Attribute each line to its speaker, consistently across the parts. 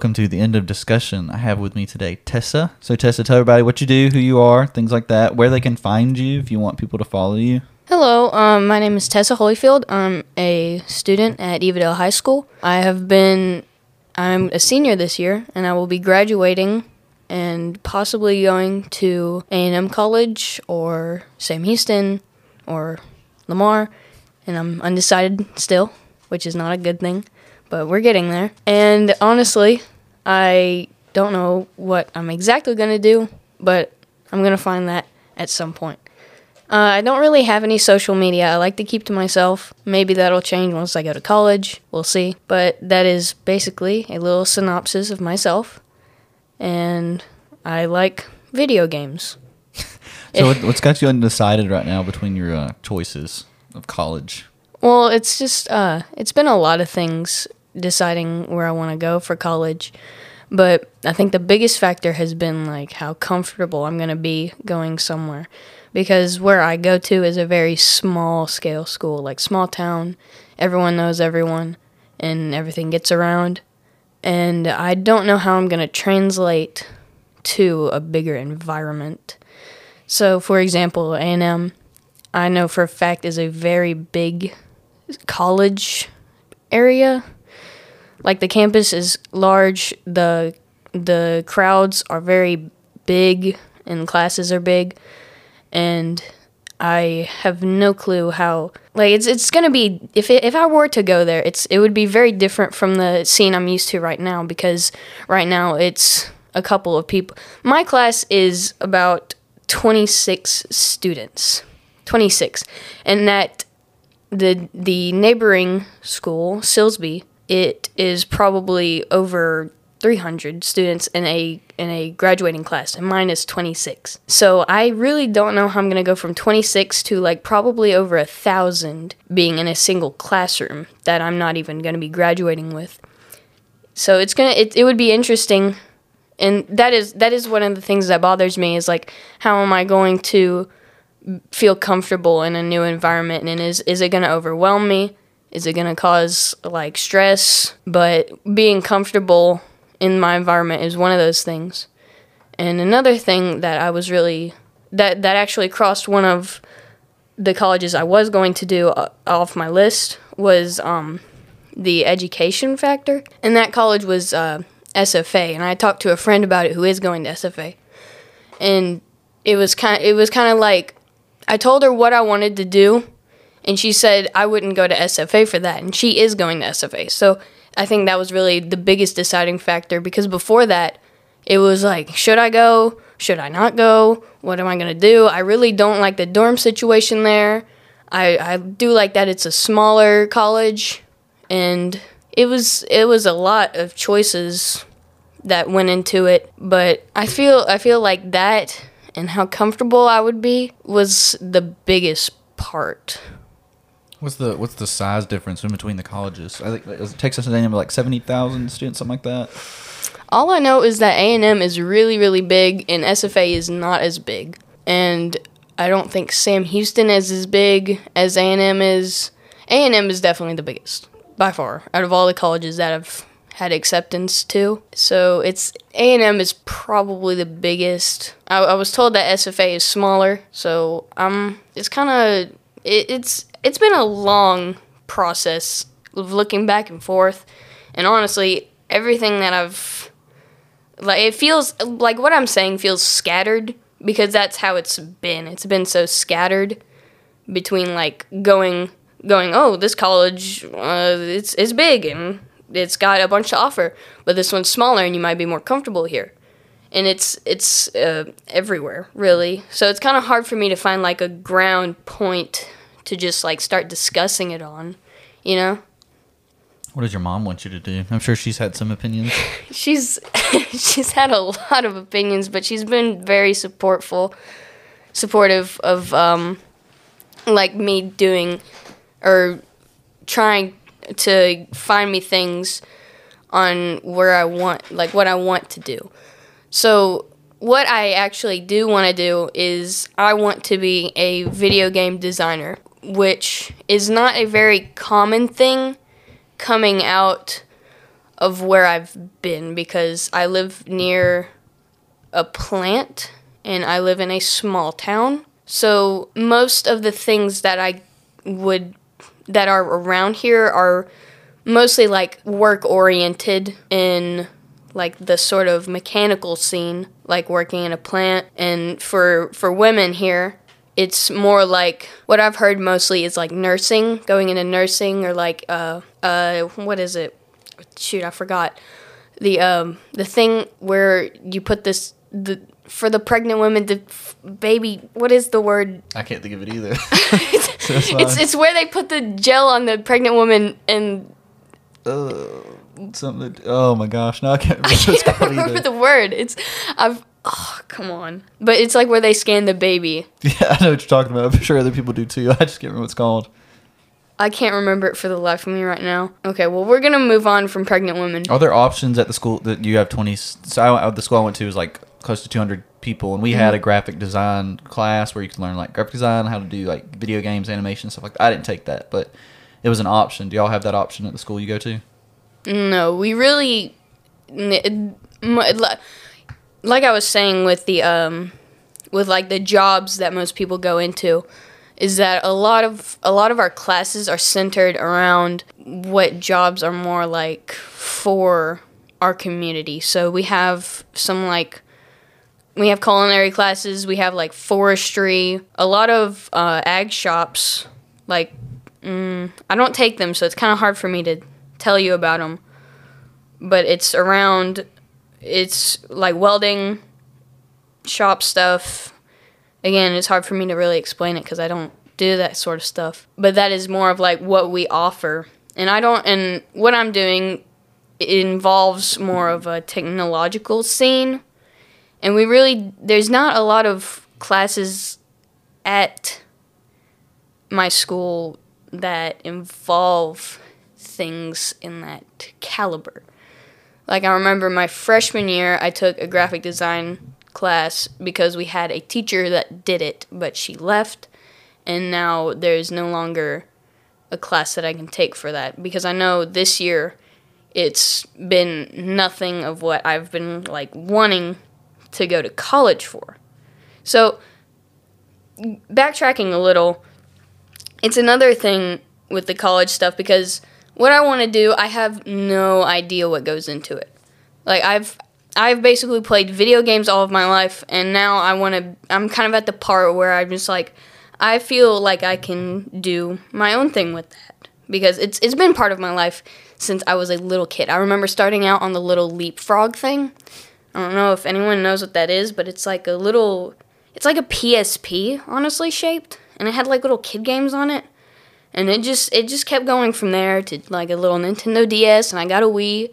Speaker 1: welcome to the end of discussion. I have with me today Tessa. So, Tessa, tell everybody what you do, who you are, things like that, where they can find you if you want people to follow you.
Speaker 2: Hello, um, my name is Tessa Hollyfield. I'm a student at Evadale High School. I have been, I'm a senior this year, and I will be graduating and possibly going to A&M College or Sam Houston or Lamar, and I'm undecided still, which is not a good thing, but we're getting there. And honestly, I don't know what I'm exactly going to do, but I'm going to find that at some point. Uh, I don't really have any social media. I like to keep to myself. Maybe that'll change once I go to college. We'll see. But that is basically a little synopsis of myself. And I like video games.
Speaker 1: So, what, what's got you undecided right now between your uh, choices of college?
Speaker 2: Well, it's just uh, it's been a lot of things deciding where I want to go for college, but I think the biggest factor has been like how comfortable I'm gonna be going somewhere, because where I go to is a very small scale school, like small town. Everyone knows everyone, and everything gets around, and I don't know how I'm gonna translate to a bigger environment. So, for example, A&M, I know for a fact is a very big college area. Like the campus is large, the the crowds are very big and classes are big and I have no clue how like it's it's to be if it, if I were to go there, it's it would be very different from the scene I'm used to right now because right now it's a couple of people. My class is about 26 students. 26. And that the the neighboring school, Silsbee, it is probably over 300 students in a in a graduating class and mine is 26 so i really don't know how i'm going to go from 26 to like probably over a thousand being in a single classroom that i'm not even going to be graduating with. So it's gonna it, it would be interesting and that is that is one of the things that bothers me is like how am i going to feel comfortable in a new environment and is is it going to overwhelm me is it going to cause like stress? But being comfortable in my environment is one of those things. And another thing that i was really that that actually crossed one of the colleges i was going to do uh, off my list was um, the education factor. And that college was uh, sfa and i talked to a friend about it who is going to sfa and it was kind it was kind of like I told her what I wanted to do, and she said I wouldn't go to SFA for that, and she is going to SFA. So I think that was really the biggest deciding factor because before that, it was like, should I go? Should I not go? What am I going to do? I really don't like the dorm situation there. I, I do like that it's a smaller college, and it was it was a lot of choices that went into it. But I feel I feel like that and how comfortable I would be was the biggest part.
Speaker 1: What's the what's the size difference in between the colleges? I think is Texas A&M like seventy thousand students, something like that.
Speaker 2: All I know is that A and M is really really big, and SFA is not as big. And I don't think Sam Houston is as big as A and M is. A and M is definitely the biggest by far out of all the colleges that have had acceptance to. So it's A and M is probably the biggest. I, I, was told that SFA is smaller, so um, it's kind of it, it's it's been a long process of looking back and forth, and honestly, everything that I've like it feels like what I'm saying feels scattered because that's how it's been. It's been so scattered between like going going oh this college uh, it's it's big and it's got a bunch to offer, but this one's smaller and you might be more comfortable here. And it's it's uh, everywhere really, so it's kind of hard for me to find like a ground point to just like start discussing it on, you know.
Speaker 1: What does your mom want you to do? I'm sure she's had some opinions.
Speaker 2: she's she's had a lot of opinions, but she's been very supportful, supportive of um, like me doing or trying to find me things on where I want, like what I want to do. So, what I actually do want to do is I want to be a video game designer, which is not a very common thing coming out of where I've been because I live near a plant and I live in a small town. So most of the things that I would that are around here are mostly like work oriented in like the sort of mechanical scene, like working in a plant. And for for women here, it's more like what I've heard mostly is like nursing, going into nursing or like uh uh what is it? Shoot, I forgot. The um the thing where you put this the for the pregnant women the f- baby what is the word
Speaker 1: I can't think of it either.
Speaker 2: it's,
Speaker 1: That's
Speaker 2: it's it's where they put the gel on the pregnant woman and
Speaker 1: Uh, something. That, oh my gosh! No, I can't remember
Speaker 2: I can't remember the word. It's I've oh come on. But it's like where they scan the baby.
Speaker 1: Yeah, I know what you're talking about. I'm sure other people do too. I just can't remember what it's called.
Speaker 2: I can't remember it for the life of me right now. Okay, well we're gonna move on from pregnant women.
Speaker 1: Are there options at the school that you have 20? So I, the school I went to was like close to 200 people, and we had a
Speaker 2: Mm-hmm.
Speaker 1: graphic design class where you could learn like graphic design, how to do like video games, animation, stuff like that. I didn't take that, but it was an option. Do y'all have that option at the school you go to?
Speaker 2: No, we really, n- m- li- like I was saying with the um, with like the jobs that most people go into, is that a lot of a lot of our classes are centered around what jobs are more like for our community. So we have some like we have culinary classes, we have like forestry, a lot of uh, ag shops. Like mm, I don't take them, so it's kind of hard for me to tell you about them. But it's around, it's like welding shop stuff. Again, it's hard for me to really explain it because I don't do that sort of stuff. But that is more of like what we offer. And I don't, and what I'm doing involves more of a technological scene. And we really, there's not a lot of classes at my school that involve things in that caliber. Like I remember my freshman year, I took a graphic design class because we had a teacher that did it, but she left, and now there's no longer a class that I can take for that because I know this year it's been nothing of what I've been like wanting to go to college for. So backtracking a little, it's another thing with the college stuff because what I want to do, I have no idea what goes into it. Like I've I've basically played video games all of my life and now I want to I'm kind of at the part where I'm just like I feel like I can do my own thing with that because it's it's been part of my life since I was a little kid. I remember starting out on the little leapfrog thing. I don't know if anyone knows what that is, but it's like a little it's like a PSP, honestly shaped, and it had like little kid games on it. And it just it just kept going from there to like a little Nintendo DS and I got a Wii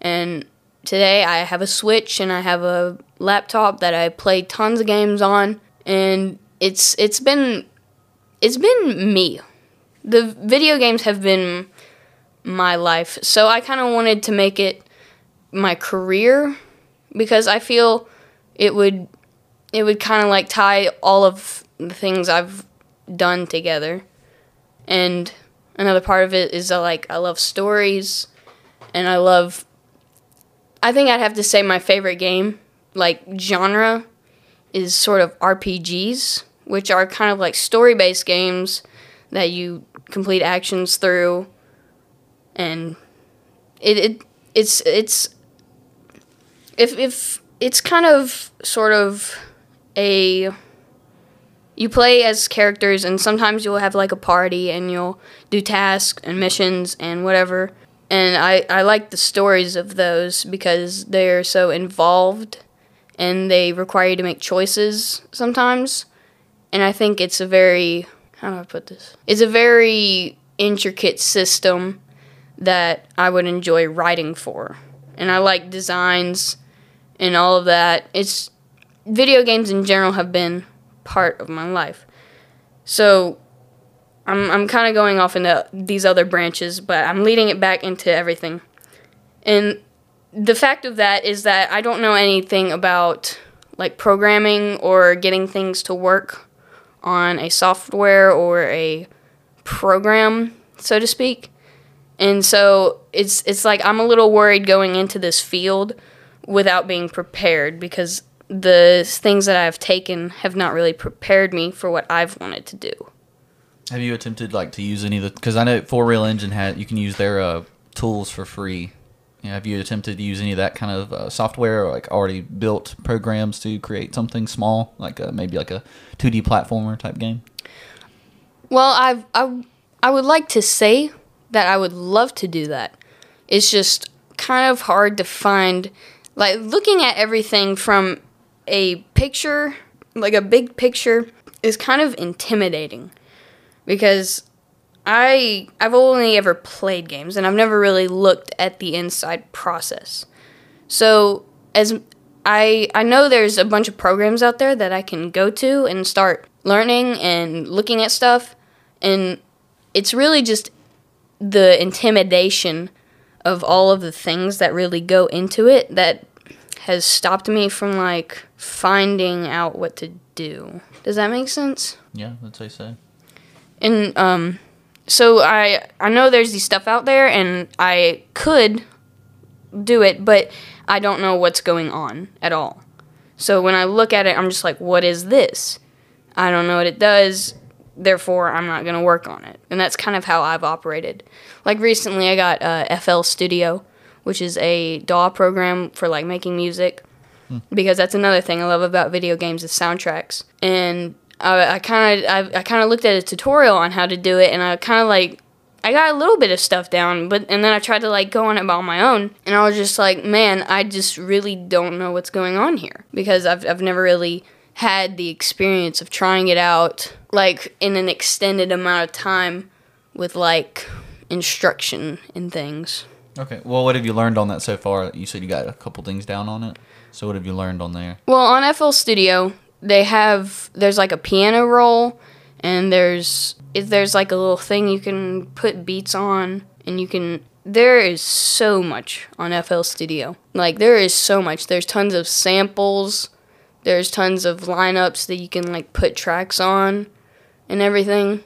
Speaker 2: and today I have a Switch and I have a laptop that I play tons of games on and it's it's been it's been me. The video games have been my life. So I kind of wanted to make it my career because I feel it would it would kind of like tie all of the things I've done together. And another part of it is that like I love stories and I love I think I'd have to say my favorite game like genre is sort of RPGs, which are kind of like story-based games that you complete actions through. And it, it it's it's if if it's kind of sort of a you play as characters and sometimes you'll have like a party and you'll do tasks and missions and whatever. And I, I like the stories of those because they're so involved and they require you to make choices sometimes. And i think it's a very how do i put this? It's a very intricate system that i would enjoy writing for. And i like designs and all of that. It's video games in general have been part of my life. So I'm I'm kind of going off into these other branches, but I'm leading it back into everything. And the fact of that is that I don't know anything about like programming or getting things to work on a software or a program, so to speak. And so it's it's like I'm a little worried going into this field without being prepared because the things that I've taken have not really prepared me for what I've wanted to do.
Speaker 1: Have you attempted like to use any of the? Because I know Unreal Engine had you can use their uh, tools for free. Yeah, have you attempted to use any of that kind of uh, software or like already built programs to create something small, like a, maybe like a 2D platformer type game?
Speaker 2: Well, I've, I I would like to say that I would love to do that. It's just kind of hard to find like looking at everything from a picture, like a big picture is kind of intimidating because I I've only ever played games and I've never really looked at the inside process. So as I I know there's a bunch of programs out there that I can go to and start learning and looking at stuff and it's really just the intimidation of all of the things that really go into it that has stopped me from like finding out what to do. Does that make sense?
Speaker 1: Yeah, that's I'd say so.
Speaker 2: And um so I I know there's these stuff out there and I could do it, but I don't know what's going on at all. So when I look at it, I'm just like, what is this? I don't know what it does, therefore I'm not going to work on it. And that's kind of how I've operated. Like recently I got uh, FL Studio, which is a DAW program for like making music. Because that's another thing I love about video games is soundtracks. And I kind of I, kind of looked at a tutorial on how to do it, and I kind of like I got a little bit of stuff down, but and then I tried to like go on it on my own, and I was just like, man, I just really don't know what's going on here because I've I've never really had the experience of trying it out like in an extended amount of time with like instruction and things.
Speaker 1: Okay. Well, what have you learned on that so far? You said you got a couple things down on it. So what have you learned on there?
Speaker 2: Well, on FL Studio, they have there's like a piano roll, and there's there's like a little thing you can put beats on, and you can. There is so much on FL Studio. Like there is so much. There's tons of samples. There's tons of lineups that you can like put tracks on, and everything.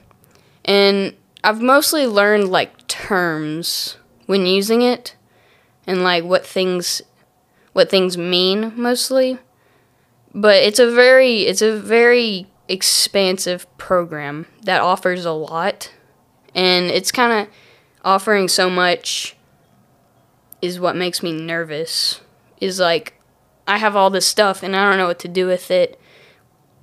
Speaker 2: And I've mostly learned like terms when using it, and like what things what things mean mostly. But it's a very it's a very expansive program that offers a lot and it's kind of offering so much is what makes me nervous. Is like I have all this stuff and I don't know what to do with it.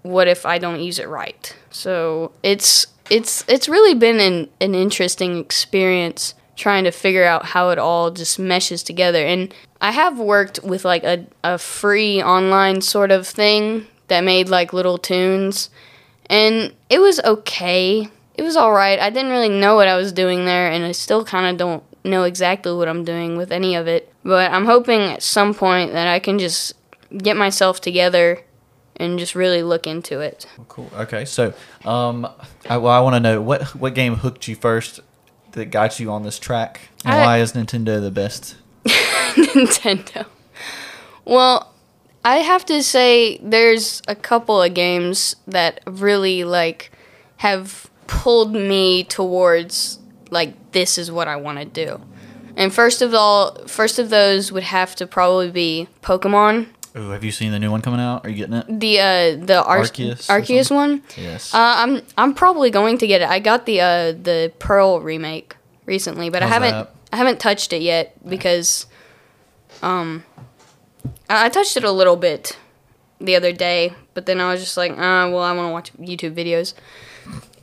Speaker 2: What if I don't use it right? So, it's it's it's really been an an interesting experience trying to figure out how it all just meshes together. And I have worked with like a, a free online sort of thing that made like little tunes. And it was okay. It was alright. I didn't really know what I was doing there, and I still kind of don't know exactly what I'm doing with any of it. But I'm hoping at some point that I can just get myself together and just really look into it.
Speaker 1: Cool. Okay. So, um, I, well, I want to know what what game hooked you first that got you on this track, and
Speaker 2: I-
Speaker 1: why is Nintendo the best?
Speaker 2: Nintendo. Well, I have to say there's a couple of games that really like have pulled me towards like this is what I want to do. And first of all, first of those would have to probably be Pokemon.
Speaker 1: Oh, have you seen the new one coming out? Are you getting it?
Speaker 2: The uh the Ar-
Speaker 1: Arceus
Speaker 2: Arceus one.
Speaker 1: Yes.
Speaker 2: Uh, I'm I'm probably going to get it. I got the uh the Pearl remake recently, but I haven't
Speaker 1: that?
Speaker 2: I haven't touched it yet because um I, touched it a little bit the other day, but then I was just like, uh, well, I want to watch YouTube videos.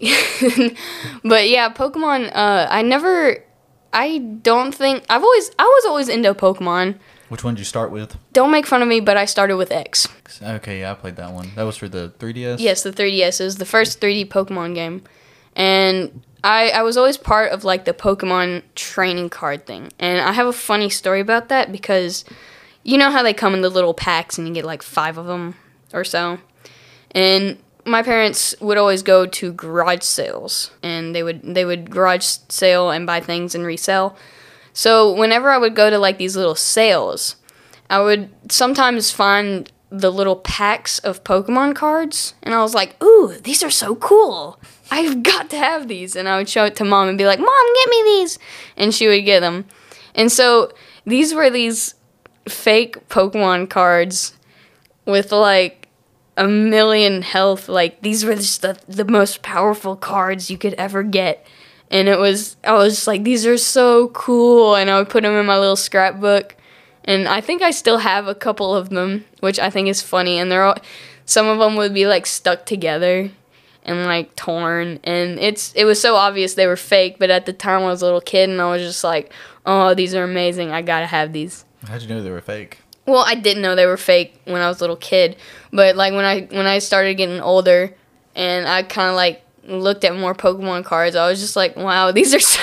Speaker 2: but yeah, Pokemon. Uh, I never. I don't think I've always. I was always into Pokemon.
Speaker 1: Which one did you start with?
Speaker 2: Don't make fun of me, but I started with X.
Speaker 1: Okay, yeah, I played that one. That was for the 3DS.
Speaker 2: Yes, the 3DS is the first 3D Pokemon game, and I I was always part of like the Pokemon training card thing, and I have a funny story about that because you know how they come in the little packs and you get like five of them or so, and my parents would always go to garage sales and they would they would garage sale and buy things and resell. So whenever I would go to like these little sales, I would sometimes find the little packs of Pokemon cards, and I was like, "Ooh, these are so cool! I've got to have these." And I would show it to mom and be like, "Mom, get me these," and she would get them. And so these were these fake Pokemon cards with like a million health. Like these were just the the most powerful cards you could ever get. And it was I was like these are so cool, and I would put them in my little scrapbook. And I think I still have a couple of them, which I think is funny. And they're all some of them would be like stuck together and like torn and it's it was so obvious they were fake but at the time i was a little kid and i was just like oh these are amazing i gotta have these
Speaker 1: How'd you know they were fake?
Speaker 2: well i didn't know they were fake when i was a little kid but like when i when i started getting older and i kind of like looked at more pokemon cards i was just like wow these are so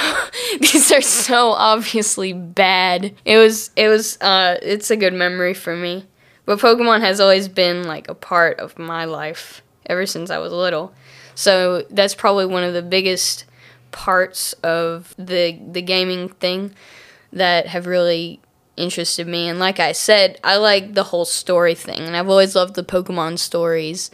Speaker 2: these are so obviously bad. It was it was uh it's a good memory for me. But pokemon has always been like a part of my life ever since i was little. So that's probably one of the biggest parts of the the gaming thing that have really interested me. And like I said, I like the whole story thing, and I've always loved the Pokemon stories,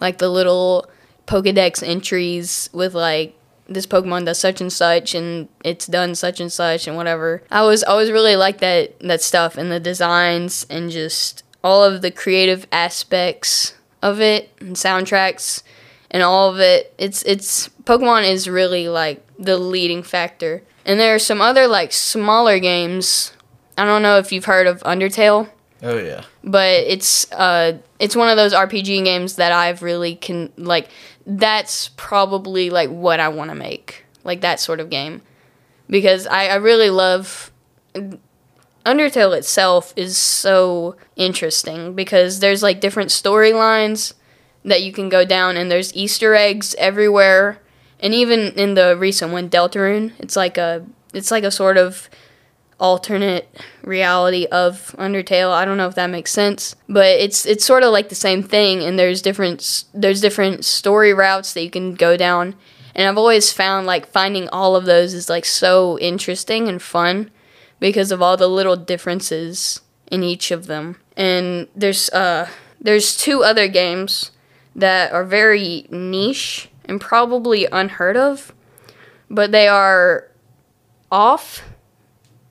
Speaker 2: like the little Pokedex entries with like this Pokemon does such and such, and it's done such and such, and whatever. I was always really like that that stuff and the designs and just all of the creative aspects of it and soundtracks and all of it. It's it's Pokemon is really like the leading factor. And there are some other like smaller games. I don't know if you've heard of Undertale,
Speaker 1: Oh yeah.
Speaker 2: but it's uh it's one of those RPG games that I've really can like that's probably like what I want to make. Like that sort of game. Because I, I really love Undertale itself is so interesting because there's like different storylines that you can go down and there's Easter eggs everywhere. And even in the recent one, Deltarune, it's like a it's like a sort of alternate reality of Undertale. I don't know if that makes sense, but it's it's sort of like the same thing and there's different there's different story routes that you can go down. And I've always found like finding all of those is like so interesting and fun because of all the little differences in each of them. And there's uh there's two other games that are very niche and probably unheard of, but they are off.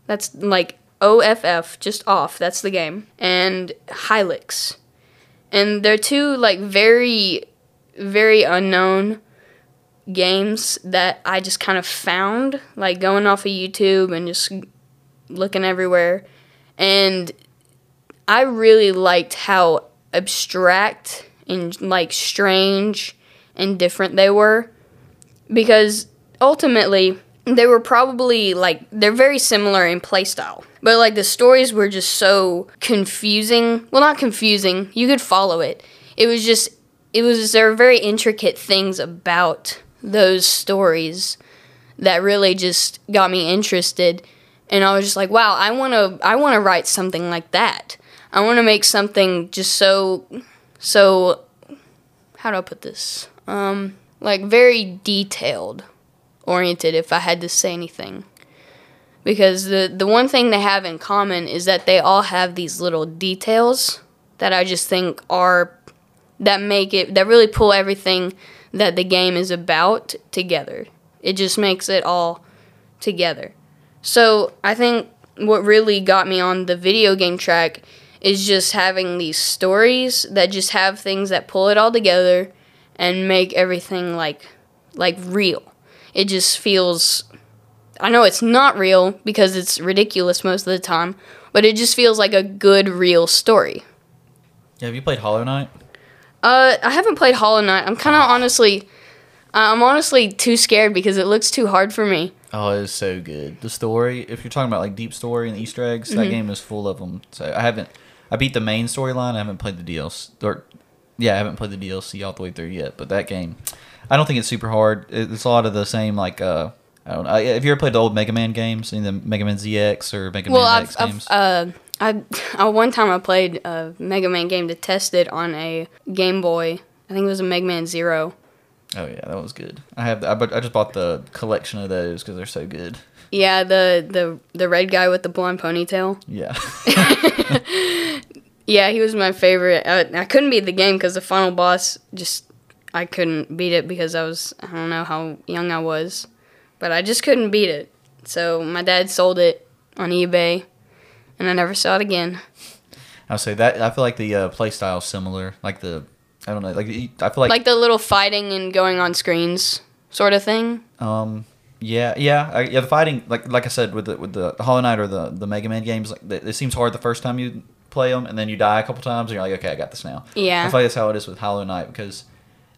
Speaker 2: That's like OFF, just off. That's the game. And Hylics. And they're two like very very unknown games that I just kind of found like going off of YouTube and just looking everywhere. And I really liked how abstract and like strange and different they were because ultimately they were probably like they're very similar in playstyle but like the stories were just so confusing. Well not confusing. You could follow it. It was just it was there were very intricate things about those stories that really just got me interested. And I was just like wow I want to I want to write something like that. I want to make something just so so how do I put this? Um like very detailed oriented if I had to say anything because the the one thing they have in common is that they all have these little details that I just think are that make it that really pull everything that the game is about together. It just makes it all together. So I think what really got me on the video game track is just having these stories that just have things that pull it all together and make everything like like real. It just feels I know it's not real because it's ridiculous most of the time, but it just feels like a good real story.
Speaker 1: Yeah, have you played Hollow Knight?
Speaker 2: Uh, I haven't played Hollow Knight. I'm kind of honestly, I'm honestly too scared because it looks too hard for me.
Speaker 1: Oh, it is so good. The story, if you're talking about like deep story and Easter eggs, that game is full of them. So I haven't, I beat the main storyline. I haven't played the DLC, or yeah, I haven't played the DLC all the way through yet. But that game, I don't think it's super hard. It's a lot of the same like uh, I don't know. Have you ever played the old Mega Man games? Any of the Mega Man ZX or Mega
Speaker 2: Well,
Speaker 1: Man
Speaker 2: I've,
Speaker 1: X
Speaker 2: I've
Speaker 1: games?
Speaker 2: uh, I, uh, one time I played a Mega Man game to test it on a Game Boy. I think it was a Mega Man Zero.
Speaker 1: oh yeah, that was good. I have, I, I just bought the collection of those because they're so good.
Speaker 2: Yeah, the the the red guy with the blonde ponytail.
Speaker 1: Yeah.
Speaker 2: Yeah, he was my favorite. I, I couldn't beat the game because the final boss just I couldn't beat it because I was I don't know how young I was, but I just couldn't beat it. So my dad sold it on eBay, and I never saw it again.
Speaker 1: I'll say that I feel like the uh, play style is similar. Like the I don't know. Like I feel like
Speaker 2: Like the little fighting and going on screens sort of thing.
Speaker 1: Um. Yeah, yeah, I, yeah. The fighting, like like I said, with the with the Hollow Knight or the the Mega Man games, like it, it seems hard the first time you play them, and then you die a couple times, and you're like, okay, I got this now.
Speaker 2: Yeah.
Speaker 1: I feel like that's how it is with Hollow Knight because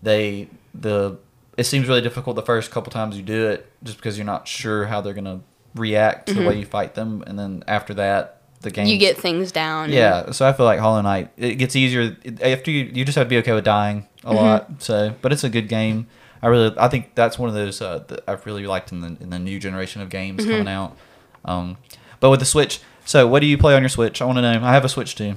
Speaker 1: they the it seems really difficult the first couple times you do it, just because you're not sure how they're gonna react to the way you fight them, and then after that, the game
Speaker 2: Mm-hmm. You get things down.
Speaker 1: yeah, so I feel like Hollow Knight it gets easier after you. You just have to be okay with dying a
Speaker 2: Mm-hmm.
Speaker 1: lot. So, but it's a good game. I really, I think that's one of those uh, that I've really liked in the in the new generation of games
Speaker 2: Mm-hmm.
Speaker 1: coming out. Um, but with the Switch, so what do you play on your Switch? I want to know. I have a Switch too.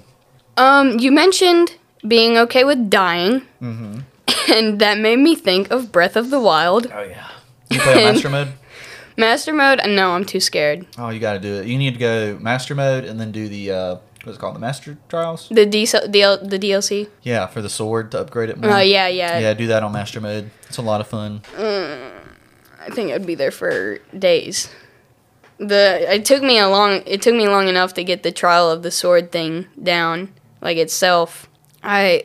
Speaker 2: Um, you mentioned being okay with dying,
Speaker 1: Mm-hmm.
Speaker 2: and that made me think of Breath of the Wild.
Speaker 1: Oh yeah. You play on Master Mode?
Speaker 2: Master mode? No, I'm too scared.
Speaker 1: Oh, you got to do it. You need to go Master Mode and then do the uh, what's it called? The Master Trials.
Speaker 2: The D- DL- the DLC.
Speaker 1: Yeah, for the sword to upgrade it more.
Speaker 2: Oh yeah, yeah,
Speaker 1: Yeah, do that on Master Mode. It's a lot of fun.
Speaker 2: I think I'd be there for days. The it took me a long it took me long enough to get the trial of the sword thing down like itself. I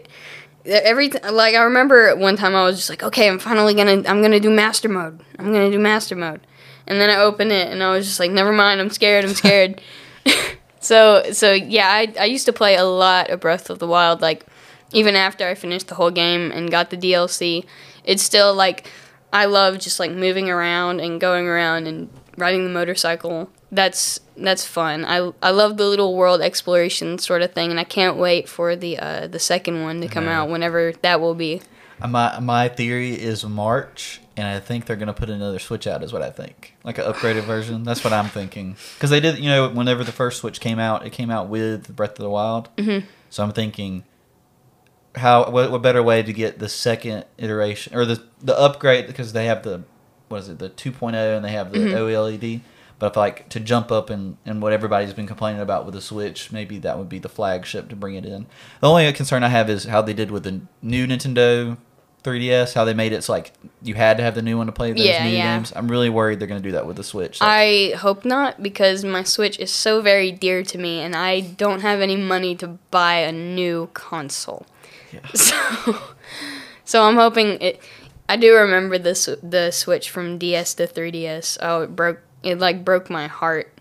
Speaker 2: every t- like I remember one time I was just like, okay, I'm finally gonna I'm gonna do master mode. I'm gonna do master mode, and then I opened it and I was just like, never mind, I'm scared, I'm scared. so so yeah, I I used to play a lot of Breath of the Wild like even after I finished the whole game and got the DLC. It's still like I love just like moving around and going around and riding the motorcycle. That's that's fun. I I love the little world exploration sort of thing, and I can't wait for the uh, the second one to come out whenever that will be.
Speaker 1: Uh, My my theory is March, and I think they're gonna put another Switch out. Is what I think, like an upgraded version. That's what I'm thinking. Because they did, you know, whenever the first Switch came out, it came out with Breath of the Wild. Mm-hmm. So I'm thinking, how what, what better way to get the second iteration or the the upgrade because they have the what is it the 2.0 and they have the mm-hmm. OLED. But if like to jump up and, and what everybody's been complaining about with the Switch, maybe that would be the flagship to bring it in. The only concern I have is how they did with the new Nintendo 3DS, how they made it so like you had to have the new one to play those
Speaker 2: Yeah,
Speaker 1: new
Speaker 2: yeah.
Speaker 1: games. I'm really worried they're going to do that with the Switch. Like,
Speaker 2: I hope not because my Switch is so very dear to me, and I don't have any money to buy a new console.
Speaker 1: Yeah.
Speaker 2: So, so I'm hoping it. I do remember this the Switch from DS to 3DS. Oh, it broke. It like broke my heart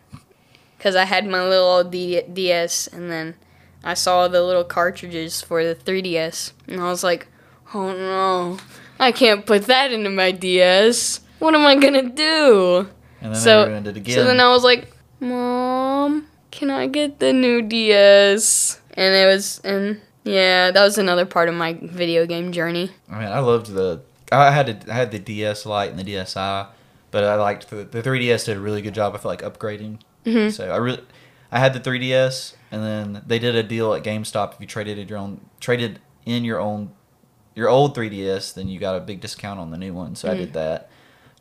Speaker 2: because I had my little old D- DS, and then I saw the little cartridges for the 3DS, and I was like, "Oh no, I can't put that into my DS. What am I gonna do?"
Speaker 1: and then
Speaker 2: so,
Speaker 1: they ruined it again.
Speaker 2: So then I was like, Mom, can I get the new DS? And it was, and yeah, that was another part of my video game journey.
Speaker 1: I mean, I loved the. I had I had the DS Lite and the DSi, but I liked the the 3DS did a really good job. I feel like upgrading.
Speaker 2: Mm-hmm.
Speaker 1: So I really, I had the 3DS, and then they did a deal at GameStop. If you traded in your own, traded in your own, your old 3DS, then you got a big discount on the new one. So I
Speaker 2: Mm.
Speaker 1: did that.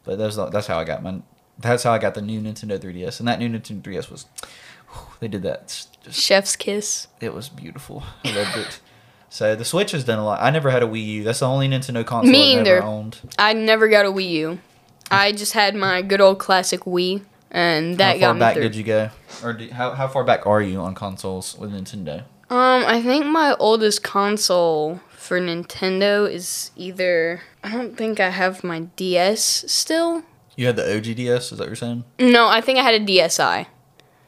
Speaker 1: But that's that's how I got my. That's how I got the new Nintendo 3DS, and that new Nintendo 3DS was. They did that. Just
Speaker 2: Chef's kiss.
Speaker 1: it was beautiful. I loved it. So the Switch has done a lot. I never had a Wii U. That's the only Nintendo console
Speaker 2: Me
Speaker 1: I've
Speaker 2: either.
Speaker 1: ever owned.
Speaker 2: I never got a Wii U. I just had my good old classic Wii, and that got me.
Speaker 1: how far back
Speaker 2: through.
Speaker 1: did you go, or do, how how far back are you on consoles with Nintendo?
Speaker 2: Um, I think my oldest console for Nintendo is either. I don't think I have my DS still.
Speaker 1: You had the OG DS. Is that what you're saying?
Speaker 2: No, I think I had a DSi.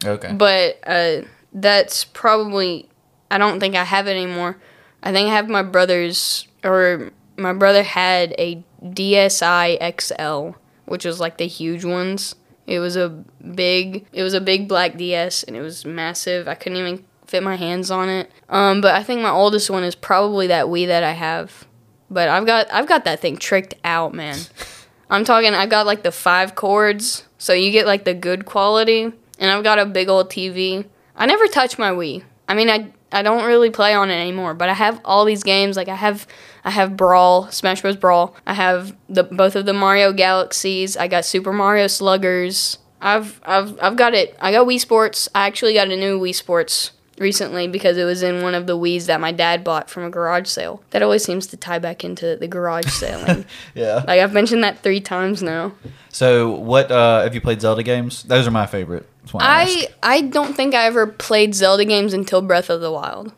Speaker 1: Okay.
Speaker 2: but uh, that's probably I don't think I have it anymore. I think I have my brother's or my brother had a DSi XL, which was like the huge ones. It was a big it was a big black DS and it was massive. I couldn't even fit my hands on it. Um, but I think my oldest one is probably that Wii that I have. But I've got I've got that thing tricked out, man. I'm talking I've got like the five chords, so you get like the good quality, and I've got a big old TV. I never touch my Wii. I mean, I I don't really play on it anymore, but I have all these games. Like I have I have Brawl, Smash Bros. Brawl. I have the both of the Mario Galaxies. I got Super Mario Sluggers. I've I've I've got it. I got Wii Sports. I actually got a new Wii Sports recently because it was in one of the Wii's that my dad bought from a garage sale. That always seems to tie back into the garage sale.
Speaker 1: Yeah.
Speaker 2: like I've mentioned that three times now.
Speaker 1: So, what uh, have you played Zelda games? Those are my favorite. I.
Speaker 2: I I don't think I ever played Zelda games until Breath of the Wild.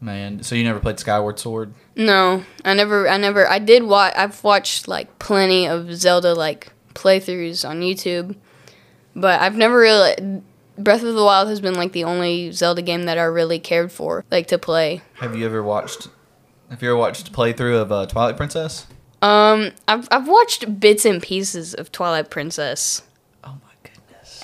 Speaker 1: man. So you never played Skyward Sword?
Speaker 2: No, I never I never I did watch I've watched like plenty of Zelda like playthroughs on YouTube. But I've never really Breath of the Wild has been like the only Zelda game that I really cared for like to play.
Speaker 1: Have you ever watched? Have you ever watched a playthrough of uh, Twilight Princess?
Speaker 2: Um I've I've watched bits and pieces of Twilight Princess.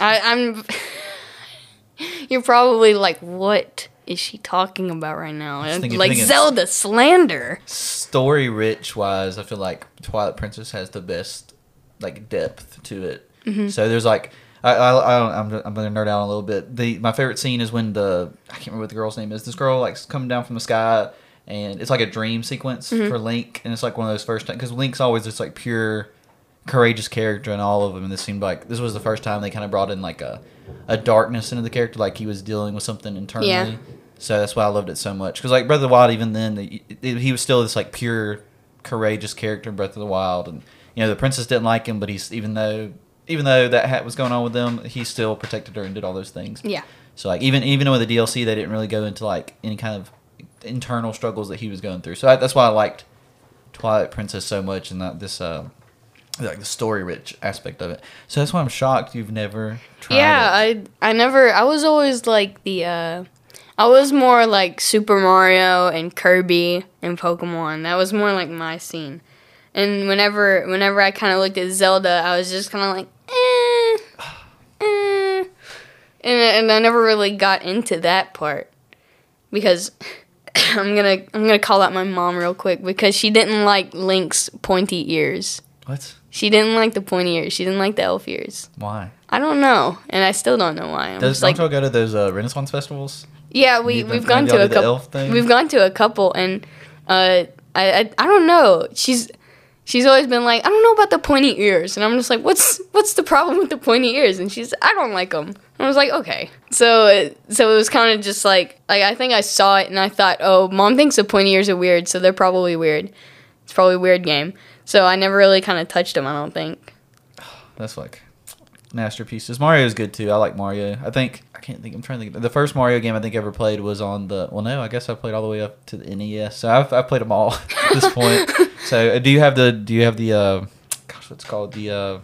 Speaker 2: I, I'm You're probably like what is she talking about right now?
Speaker 1: thinking-
Speaker 2: like Zelda slander.
Speaker 1: Story rich wise, I feel like Twilight Princess has the best like depth to it.
Speaker 2: Mm-hmm.
Speaker 1: So there's like. I, I, I don't, I'm, I'm gonna nerd out a little bit. The my favorite scene is when the I can't remember what the girl's name is. This girl like coming down from the sky, and it's like a dream sequence
Speaker 2: Mm-hmm.
Speaker 1: for Link, and it's like one of those first because Link's always this like pure, courageous character in all of them, and this seemed like this was the first time they kind of brought in like a, a darkness into the character, like he was dealing with something internally.
Speaker 2: Yeah.
Speaker 1: So that's why I loved it so much. Because like Breath of the Wild, even then, it, it- he was still this like pure, courageous character in Breath of the Wild, and you know the princess didn't like him, but he's even though even though that hat was going on with them, he still protected her and did all those things.
Speaker 2: Yeah.
Speaker 1: So like even even with the DLC, they didn't really go into like any kind of internal struggles that he was going through. So I, that's why I liked Twilight Princess so much, and that this uh, like the story rich aspect of it. So that's why I'm shocked you've never tried
Speaker 2: Yeah,
Speaker 1: it.
Speaker 2: I I never I was always like the uh I was more like Super Mario and Kirby and Pokemon. That was more like my scene. And whenever whenever I kind of looked at Zelda, I was just kind of like, eh, eh. And, and I never really got into that part because I'm gonna I'm gonna call out my mom real quick because she didn't like Link's pointy ears.
Speaker 1: What?
Speaker 2: She didn't like the pointy ears. She didn't like the elf ears.
Speaker 1: Why?
Speaker 2: I don't know, and I still don't know why. I'm
Speaker 1: Does
Speaker 2: just like,
Speaker 1: go to those uh, Renaissance festivals?
Speaker 2: yeah, we we've gone to a couple. We've gone to a couple, and uh, I, I I don't know. She's she's always been like, I don't know about the pointy ears, and I'm just like, what's what's the problem with the pointy ears? And she's, I don't like them. I was like, okay. So it- so it was kind of just like like I think I saw it and I thought, oh, mom thinks the pointy ears are weird, so they're probably weird. It's probably a weird game. So I never really kind of touched them. I don't think.
Speaker 1: That's like masterpieces. Mario is good too. I like Mario. I think I can't think. I'm trying to think. The first Mario game I think I ever played was on the. Well, no, I guess I played all the way up to the NES. So I've, I've played them all at this point. So uh, do you have the? Do you have the? Uh, gosh, what's it called the uh,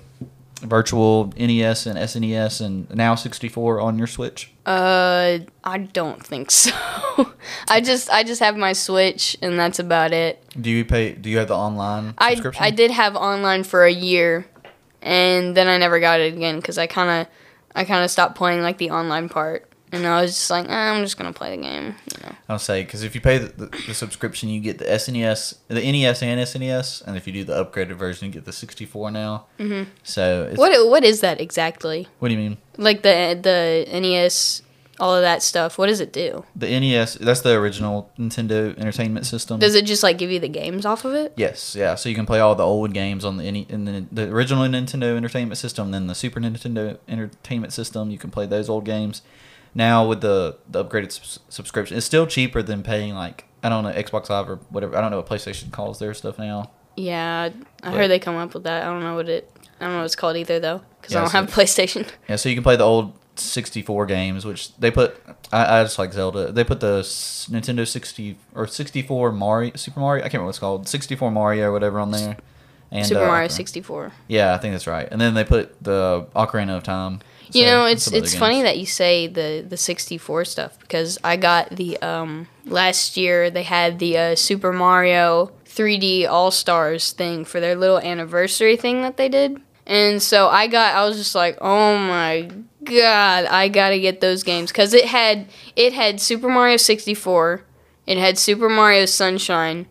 Speaker 1: virtual NES and SNES and now 64 on your Switch?
Speaker 2: Uh, I don't think so. I just I just have my Switch and that's about it.
Speaker 1: Do you pay? Do you have the online
Speaker 2: I
Speaker 1: subscription?
Speaker 2: I did have online for a year, and then I never got it again because I kind of I kind of stopped playing like the online part, and I was just like, eh, I'm just gonna play the game. You know.
Speaker 1: I'll say because if you pay the, the, the subscription, you get the SNES, the NES and SNES, and if you do the upgraded version, you get the 64 now. Mm-hmm. So it's,
Speaker 2: What what is that exactly?
Speaker 1: what do you mean?
Speaker 2: Like the the NES, all of that stuff. What does it do?
Speaker 1: The NES, that's the original Nintendo Entertainment System.
Speaker 2: Does it just like give you the games off of it?
Speaker 1: yes, yeah. So you can play all the old games on the any in the, the original Nintendo Entertainment System, then the Super Nintendo Entertainment System. You can play those old games. Now with the the upgraded subs- subscription, it's still cheaper than paying like I don't know Xbox Live or whatever. I don't know what PlayStation calls their stuff now.
Speaker 2: Yeah, I
Speaker 1: But-
Speaker 2: heard they come up with that. I don't know what it. I don't know what it's called either though, because
Speaker 1: Yeah,
Speaker 2: I don't
Speaker 1: so-
Speaker 2: have a PlayStation.
Speaker 1: Yeah, so you can play the old 64 games, which they put. I, I just like Zelda. They put the s- Nintendo 60 or 64 Mario, Super Mario. I can't remember what it's called, 64 Mario or whatever on there. And,
Speaker 2: Super
Speaker 1: uh,
Speaker 2: Mario 64.
Speaker 1: Yeah, I think that's right. And then they put the Ocarina of Time.
Speaker 2: You
Speaker 1: so,
Speaker 2: know, it's it's
Speaker 1: games.
Speaker 2: funny that you say the the 64 stuff because I got the um last year they had the uh, Super Mario 3D All Stars thing for their little anniversary thing that they did. And so I got I was just like, "Oh my god, I got to get those games cuz it had it had Super Mario 64, it had Super Mario Sunshine,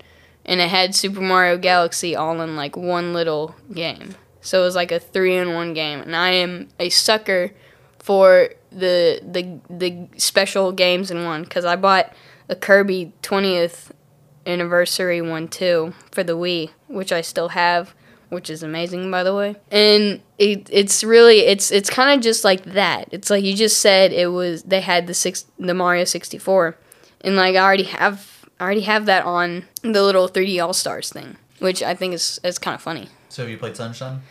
Speaker 2: and it had Super Mario Galaxy all in like one little game. So it was like a three in one game, and I am a sucker for the the the special games in one because I bought a Kirby 20th anniversary one too for the Wii, which I still have. which is amazing by the way. And it, it's really it's it's kind of just like that. It's like you just said it was they had the six the Mario 64. And like I already have I already have that on the little 3D All Stars thing, which I think is is kind of funny.
Speaker 1: So have you played Sunshine?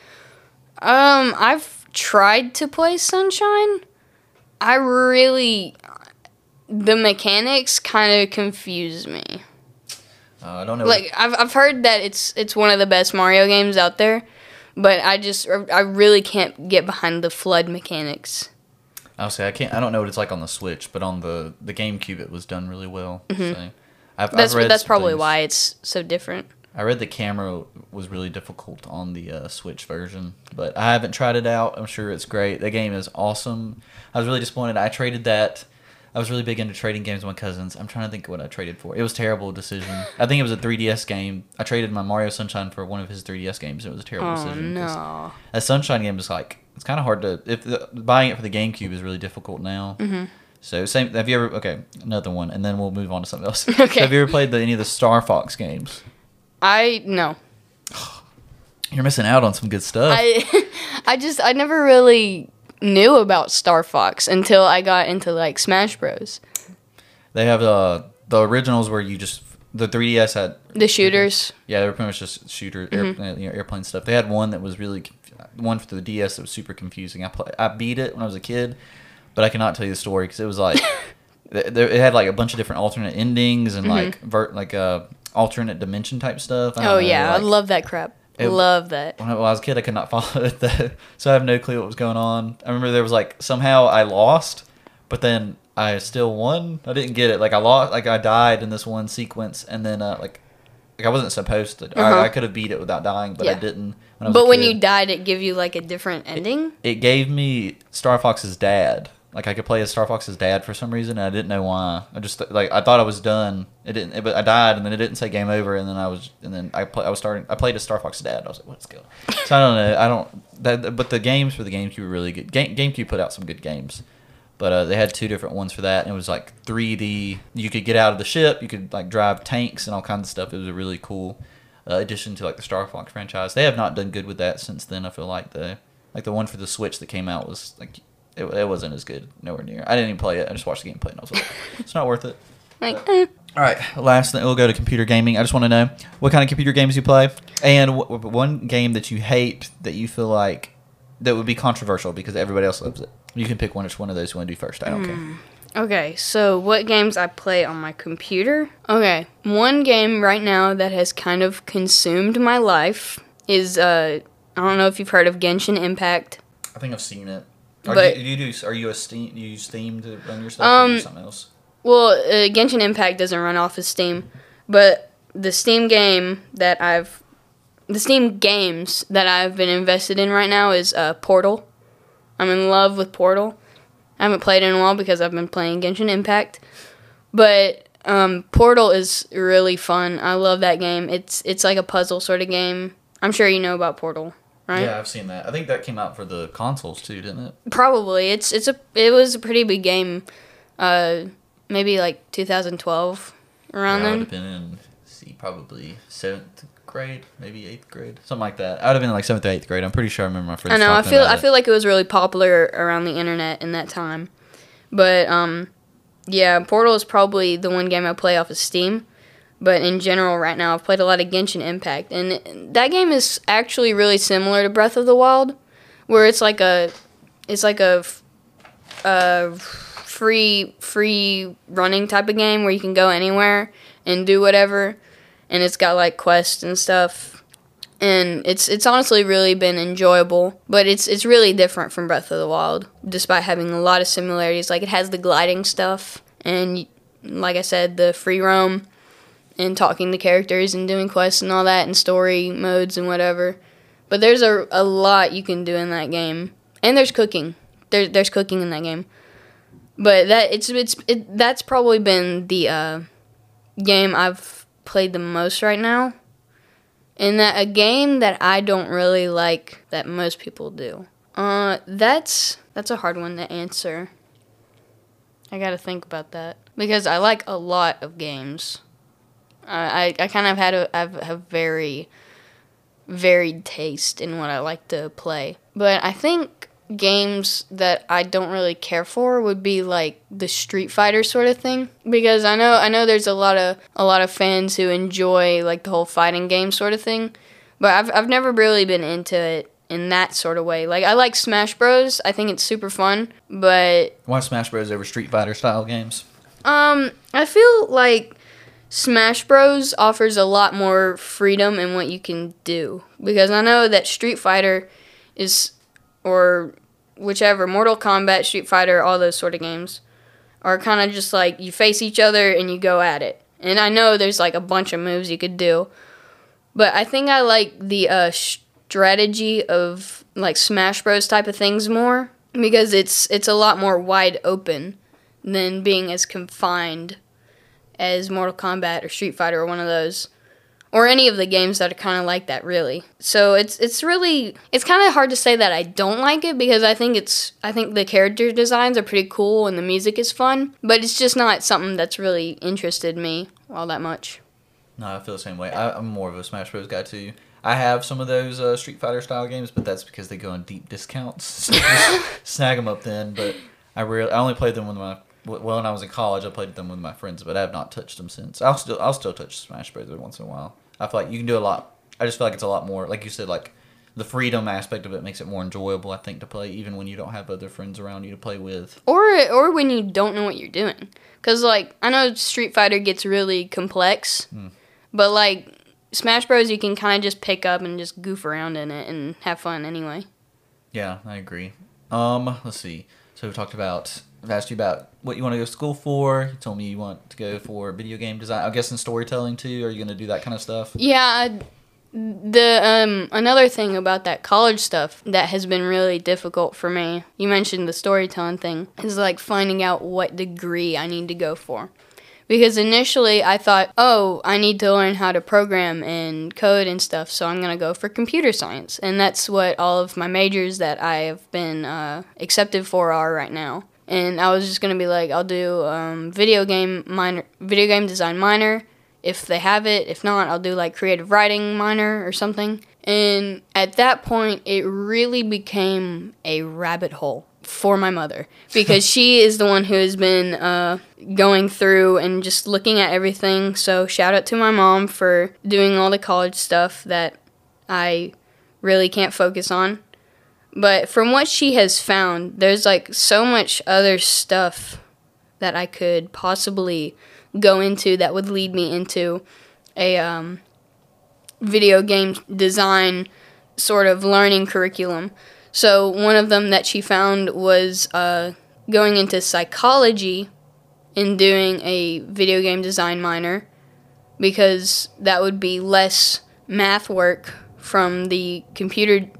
Speaker 2: Um, I've tried to play Sunshine. I really the mechanics kind of confuse me.
Speaker 1: Uh, I don't know.
Speaker 2: Like I've I've heard that it's it's one of the best Mario games out there, but I just I really can't get behind the FLUDD mechanics.
Speaker 1: I'll say I can't. I don't know what it's like on the Switch, but on the the GameCube, it was done really well. So I've,
Speaker 2: Mm-hmm. That's
Speaker 1: I've read
Speaker 2: that's probably
Speaker 1: things.
Speaker 2: why it's so different.
Speaker 1: I read the camera was really difficult on the uh, Switch version, but I haven't tried it out. I'm sure it's great. The game is awesome. I was really disappointed. I traded that. I was really big into trading games with my cousins. I'm trying to think what I traded for. It was a terrible decision. I think it was a 3DS game. I traded my Mario Sunshine for one of his 3DS games. And it was a terrible
Speaker 2: Oh
Speaker 1: decision.
Speaker 2: no!
Speaker 1: A Sunshine game is like it's kind of hard to if the, buying it for the GameCube is really difficult now. Mm-hmm. So same. Have you ever? Okay, another one, and then we'll move on to something else.
Speaker 2: Okay.
Speaker 1: So have you ever played the, any of the Star Fox games?
Speaker 2: I no.
Speaker 1: You're missing out on some good stuff.
Speaker 2: I I just I never really knew about Star Fox until I got into like Smash Bros.
Speaker 1: They have uh, the originals where you just the 3DS had
Speaker 2: The shooters.
Speaker 1: yeah they were pretty much just shooter air,
Speaker 2: Mm-hmm.
Speaker 1: uh, you know, airplane stuff. They had one that was really one for the DS that was super confusing. I play, I beat it when I was a kid, but I cannot tell you the story because it was like it had like a bunch of different alternate endings and like vert like uh alternate dimension type stuff. I don't.
Speaker 2: Oh
Speaker 1: know,
Speaker 2: yeah,
Speaker 1: like-
Speaker 2: I love that crap.
Speaker 1: It-
Speaker 2: love that.
Speaker 1: when I, was a kid, I could not follow it, though. so I have no clue what was going on. I remember there was like somehow I lost, but then I still won. I didn't get it. Like I lost, like I died in this one sequence, and then uh, like like I wasn't supposed to.
Speaker 2: Uh-huh.
Speaker 1: I, I could have beat it without dying, but I didn't. When I was
Speaker 2: But when you died, it give you like a different ending.
Speaker 1: it gave me Star Fox's dad. Like I could play as Star Fox's dad for some reason, and I didn't know why. I just like I thought I was done. It didn't, but I died, and then it didn't say game over, and then I was, and then I play, I was starting. I played as Star Fox's dad. I was like, what's going? So I don't know. I don't. That, but the games for the GameCube were really good. Game, GameCube put out some good games, but uh, they had two different ones for that, and it was like 3D. You could get out of the ship. You could like drive tanks and all kinds of stuff. It was a really cool uh, addition to like the Star Fox franchise. They have not done good with that since then. I feel like the like the one for the Switch that came out was like it, it wasn't as good. Nowhere near. I didn't even play it. I just watched the gameplay and I was like, it's not worth it.
Speaker 2: Like, eh.
Speaker 1: All right, last thing we'll go to computer gaming. I just want to know what kind of computer games you play, and wh- one game that you hate that you feel like that would be controversial because everybody else loves it. You can pick one. Which one of those you want to do first? I don't care.
Speaker 2: Okay, so what games I play on my computer? Okay, one game right now that has kind of consumed my life is uh I don't know if you've heard of Genshin Impact.
Speaker 1: I think I've seen it. Are
Speaker 2: But-
Speaker 1: you, you do? Are you a Steam? Do you use Steam to run your stuff? or
Speaker 2: Um,
Speaker 1: you something else.
Speaker 2: Well, uh, Genshin Impact doesn't run off of Steam, but the Steam game that I've the Steam games that I've been invested in right now is uh, Portal. I'm in love with Portal. I haven't played it in a while because I've been playing Genshin Impact, but um, Portal is really fun. I love that game. It's it's like a puzzle sort of game. I'm sure you know about Portal, right?
Speaker 1: Yeah, I've seen that. I think that came out for the consoles too, didn't it?
Speaker 2: Probably. It's it's a it was a pretty big game. Uh, maybe like 2012 around
Speaker 1: yeah, I would have been in see probably seventh grade, maybe eighth grade, something like that. I would have been in like seventh or eighth grade. I'm pretty sure I remember my friends.
Speaker 2: I know. I feel I
Speaker 1: it.
Speaker 2: feel like it was really popular around the internet in that time. But um, yeah, Portal is probably the one game I play off of Steam. But in general, right now, I've played a lot of Genshin Impact, and that game is actually really similar to Breath of the Wild, where it's like a, it's like a, a free free running type of game where you can go anywhere and do whatever, and it's got like quests and stuff and it's it's honestly really been enjoyable. But it's it's really different from Breath of the Wild, despite having a lot of similarities. Like it has the gliding stuff, and like I said, the free roam, and talking to characters and doing quests and all that, and story modes and whatever. But there's a a lot you can do in that game, and there's cooking. There's there's cooking in that game. But that it's it's it, that's probably been the uh, game I've played the most right now. And that a game that I don't really like that most people do. Uh, that's that's a hard one to answer. I gotta think about that because I like a lot of games. I I, kind of had a I've a very varied taste in what I like to play. But I think games that I don't really care for would be like the Street Fighter sort of thing because I know I know there's a lot of a lot of fans who enjoy like the whole fighting game sort of thing, but I've I've never really been into it in that sort of way. Like I like Smash Bros. I think it's super fun, but
Speaker 1: Why Smash Bros over Street Fighter style games?
Speaker 2: um I feel like Smash Bros. offers a lot more freedom in what you can do. Because I know that Street Fighter is or whichever Mortal Kombat, Street Fighter, all those sort of games are kind of just like you face each other and you go at it. And I know there's like a bunch of moves you could do, but I think I like the uh, strategy of like Smash Bros. type of things more because it's it's a lot more wide open than being as confined as Mortal Kombat or Street Fighter or one of those or any of the games that are kind of like that really. So it's it's really it's kind of hard to say that I don't like it because I think it's I think the character designs are pretty cool and the music is fun, but it's just not something that's really interested me all that much.
Speaker 1: No, I feel the same way. I, I'm more of a Smash Bros guy too. I have some of those uh, Street Fighter style games, but that's because they go on deep discounts. So snag them up then. But I really, I only played them when my when I was in college. I played them with my friends, but I have not touched them since. I'll still, I'll still touch Smash Bros every once in a while. I feel like you can do a lot. I just feel like it's a lot more, like you said, like the freedom aspect of it makes it more enjoyable. I think to play, even when you don't have other friends around you to play with.
Speaker 2: Or or when you don't know what you're doing. Cuz like I know Street Fighter gets really complex, but like Smash Bros you can kind of just pick up and just goof around in it and have fun anyway.
Speaker 1: Yeah, I agree. Um, let's see. So we talked about. I've asked you about what you want to go to school for. You told me you want to go for video game design. I guess in storytelling too. Are you going to do that kind of stuff?
Speaker 2: Yeah, the um another thing about that college stuff that has been really difficult for me. You mentioned the storytelling thing is like finding out what degree I need to go for. Because initially I thought, "Oh, I need to learn how to program and code and stuff, so I'm going to go for computer science." And that's what all of my majors that I have been uh, accepted for are right now. And I was just going to be like, I'll do um, video game minor, video game design minor, if they have it. If not, I'll do like creative writing minor or something. And at that point, it really became a rabbit hole for my mother because she is the one who has been uh, going through and just looking at everything. So, shout out to my mom for doing all the college stuff that I really can't focus on. But from what she has found, there's like so much other stuff that I could possibly go into that would lead me into a um, video game design sort of learning curriculum. So one of them that she found was uh, going into psychology and doing a video game design minor because that would be less math work from the computer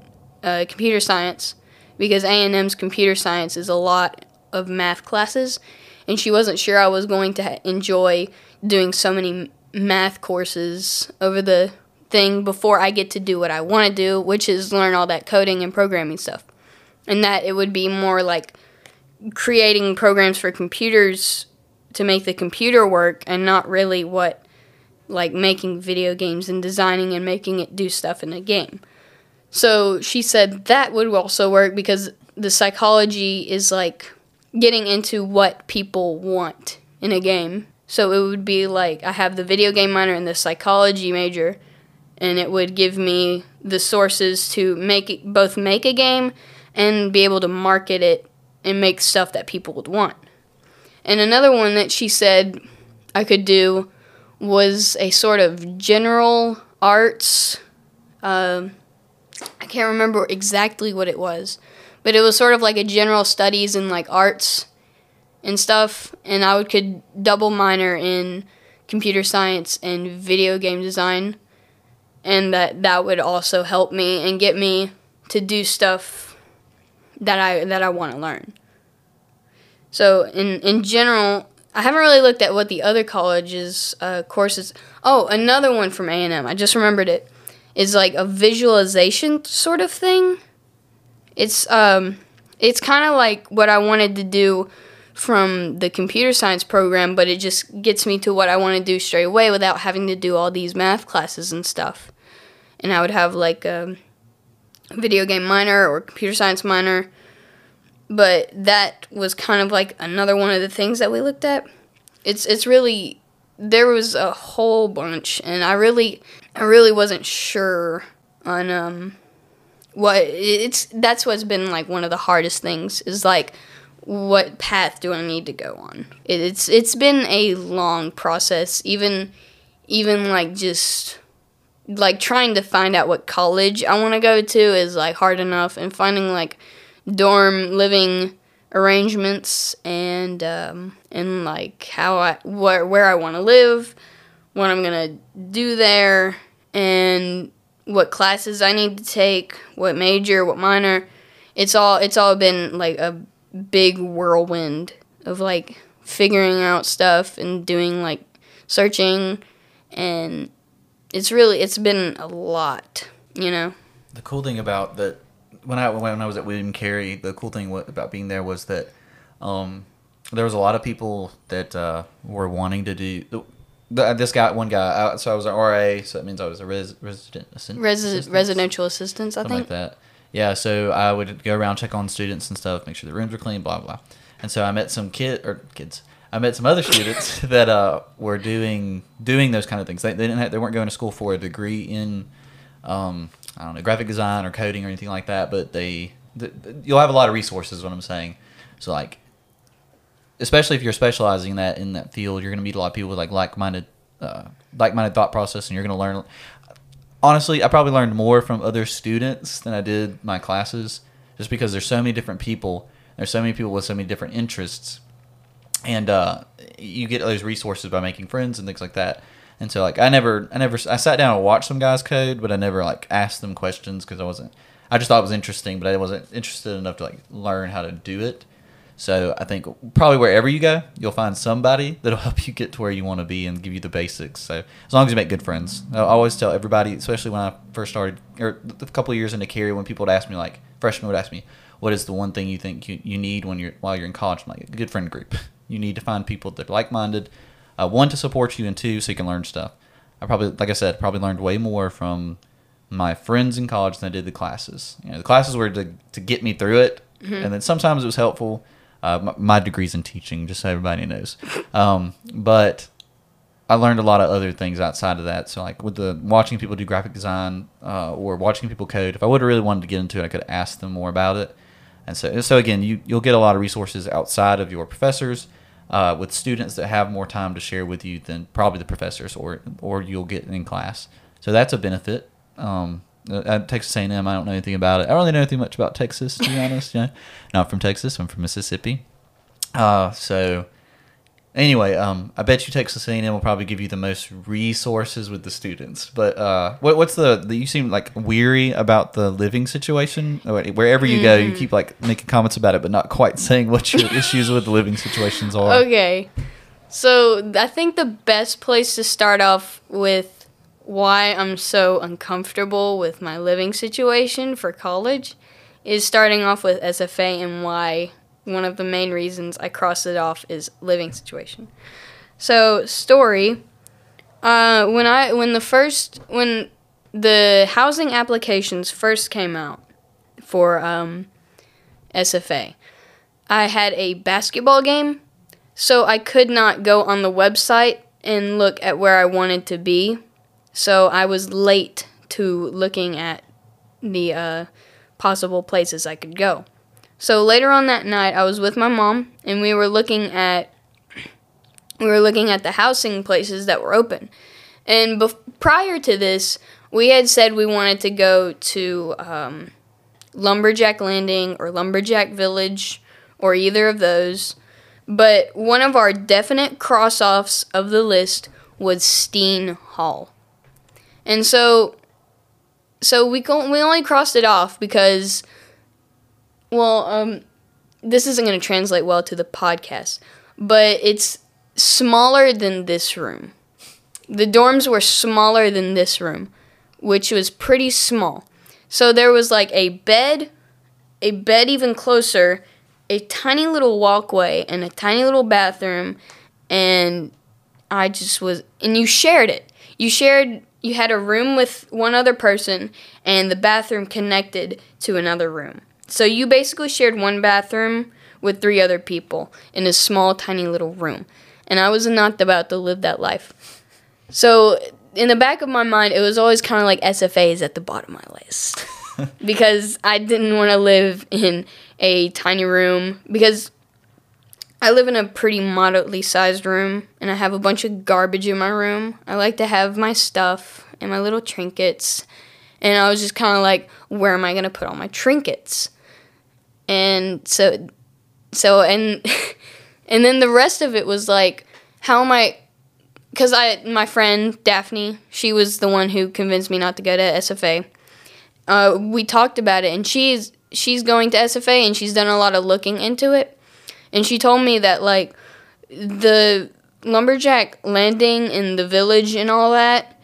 Speaker 2: uh, computer science because A&M's computer science is a lot of math classes and she wasn't sure I was going to enjoy doing so many math courses over the thing before I get to do what I want to do, which is learn all that coding and programming stuff. And that it would be more like creating programs for computers to make the computer work and not really what like making video games and designing and making it do stuff in a game. So she said that would also work because the psychology is like getting into what people want in a game. So it would be like I have the video game minor and the psychology major, and it would give me the sources to make it, both make a game and be able to market it and make stuff that people would want. And another one that she said I could do was a sort of general arts. Um, I can't remember exactly what it was, but it was sort of like a general studies in like arts and stuff. And I could double minor in computer science and video game design, and that that would also help me and get me to do stuff that I that I want to learn. So in in general, I haven't really looked at what the other colleges uh, courses. Oh, another one from A and M. I just remembered it. Is like a visualization sort of thing. It's um, it's kind of like what I wanted to do from the computer science program, but it just gets me to what I want to do straight away without having to do all these math classes and stuff. and I would have like a video game minor or computer science minor. But that was kind of like another one of the things that we looked at. It's it's really there was a whole bunch, and I really I really wasn't sure on um what it's that's what's been like one of the hardest things is like what path do I need to go on? It's it's been a long process, even even like just like trying to find out what college I want to go to is like hard enough, and finding like dorm living arrangements and um, and like how I where where I want to live, what I'm gonna do there, and what classes I need to take, what major, what minor. It's all it's all been like a big whirlwind of like figuring out stuff and doing like searching and it's really it's been a lot, you know.
Speaker 1: The cool thing about that when I when I was at William Carey, the cool thing about being there was that um, there was a lot of people that uh, were wanting to do. The, this guy, one guy, uh, so I was an RA, so that means I was a res, resident assistant,
Speaker 2: Resi- residential assistant, I
Speaker 1: something
Speaker 2: think.
Speaker 1: like that. Yeah, so I would go around check on students and stuff, make sure the rooms were clean, blah blah. And so I met some kid or kids. I met some other students that uh, were doing doing those kind of things. They, they didn't have, they weren't going to school for a degree in um, I don't know graphic design or coding or anything like that, but they th- th- you'll have a lot of resources. Is what I'm saying. So like, especially if you're specializing in that in that field, you're going to meet a lot of people with like like minded uh, like minded thought process, and you're going to learn. Honestly, I probably learned more from other students than I did my classes, just because there's so many different people. There's so many people with so many different interests and uh, you get those resources by making friends and things like that. And so like I never, I never, I sat down and watched some guys code, but I never like asked them questions because I wasn't. I just thought it was interesting, but I wasn't interested enough to like learn how to do it. So I think probably wherever you go, you'll find somebody that'll help you get to where you want to be and give you the basics. So as long as you make good friends, I always tell everybody, especially when I first started or a couple of years into Carey, when people would ask me like freshmen would ask me, "What is the one thing you think you, you need when you're while you're in college?" I'm like, a good friend group. You need to find people that are like minded, uh, one to support you, and two so you can learn stuff. I probably, like I said, probably learned way more from my friends in college than I did the classes. You know, the classes were to, to get me through it, and then sometimes it was helpful. Uh, my, degree's in teaching, just so everybody knows. Um, but I learned a lot of other things outside of that. So like with the watching people do graphic design uh, or watching people code, if I would have really wanted to get into it, I could ask them more about it. And so, so again, you you'll get a lot of resources outside of your professors uh, with students that have more time to share with you than probably the professors or or you'll get in class. So that's a benefit. Um, at Texas A&M, I don't know anything about it. I don't really know anything much about Texas, to be honest. You know, not from Texas. I'm from Mississippi. Uh, so anyway, um, I bet you Texas A&M will probably give you the most resources with the students. But uh, what, what's the, the? You seem like weary about the living situation. Wherever you go, you keep like making comments about it, but not quite saying what your issues with the living situations are.
Speaker 2: Okay. So I think the best place to start off with why I'm so uncomfortable with my living situation for college is starting off with SFA and why one of the main reasons I crossed it off is living situation. So story, uh, when I when the first when the housing applications first came out for um, SFA, I had a basketball game, so I could not go on the website and look at where I wanted to be. So I was late to looking at the uh, possible places I could go. So later on that night, I was with my mom, and we were looking at we were looking at the housing places that were open. And bef- prior to this, we had said we wanted to go to um, Lumberjack Landing or Lumberjack Village or either of those. But one of our definite cross offs of the list was Steen Hall. And so so we we only crossed it off because well, um this isn't going to translate well to the podcast, but it's smaller than this room. The dorms were smaller than this room, which was pretty small. So there was like a bed, a bed even closer, a tiny little walkway, and a tiny little bathroom. And I just was, and you shared it. You shared you had a room with one other person and the bathroom connected to another room. So you basically shared one bathroom with three other people in a small, tiny little room. And I was not about to live that life. So in the back of my mind, it was always kind of like SFA is at the bottom of my list. because I didn't want to live in a tiny room because I live in a pretty moderately sized room and I have a bunch of garbage in my room. I like to have my stuff and my little trinkets. And I was just kind of like, where am I going to put all my trinkets? And so so and and then the rest of it was like how am I cuz I my friend Daphne, she was the one who convinced me not to go to SFA. Uh, we talked about it and she's she's going to SFA and she's done a lot of looking into it and she told me that like the lumberjack landing in the village and all that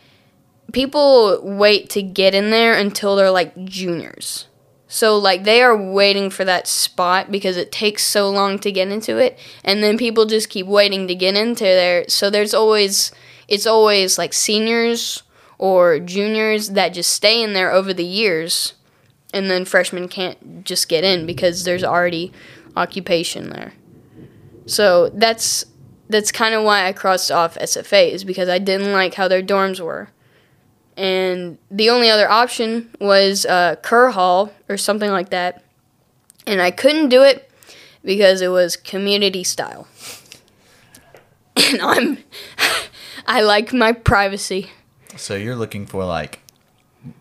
Speaker 2: people wait to get in there until they're like juniors. So like they are waiting for that spot because it takes so long to get into it. And then people just keep waiting to get into there. So there's always it's always like seniors or juniors that just stay in there over the years. And then freshmen can't just get in because there's already occupation there. So that's that's kind of why I crossed off SFA is because I didn't like how their dorms were. And the only other option was uh, Kerr Hall or something like that. And I couldn't do it because it was community style. And I'm I like my privacy.
Speaker 1: So you're looking for like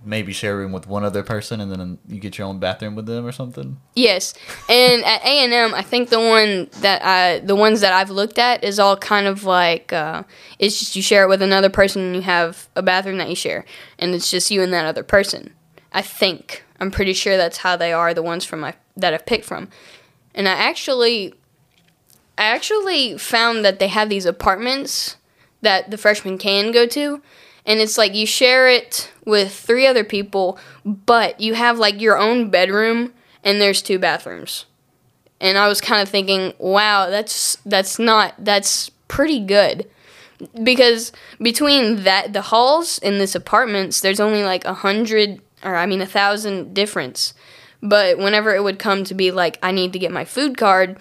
Speaker 1: maybe share a room with one other person and then you get your own bathroom with them or something?
Speaker 2: Yes. And at a&m i think the one that i the ones that i've looked at is all kind of like uh, it's just you share it with another person and you have a bathroom that you share. And it's just you and that other person i think. I'm pretty sure that's how they are the ones from my that i've picked from. And i actually i actually found that they have these apartments that the freshmen can go to and it's like you share it with three other people, but you have like your own bedroom and there's two bathrooms. And I was kind of thinking, wow, that's that's not that's pretty good. Because between that the halls in this apartments, there's only like a hundred or I mean a thousand difference. But whenever it would come to be like I need to get my food card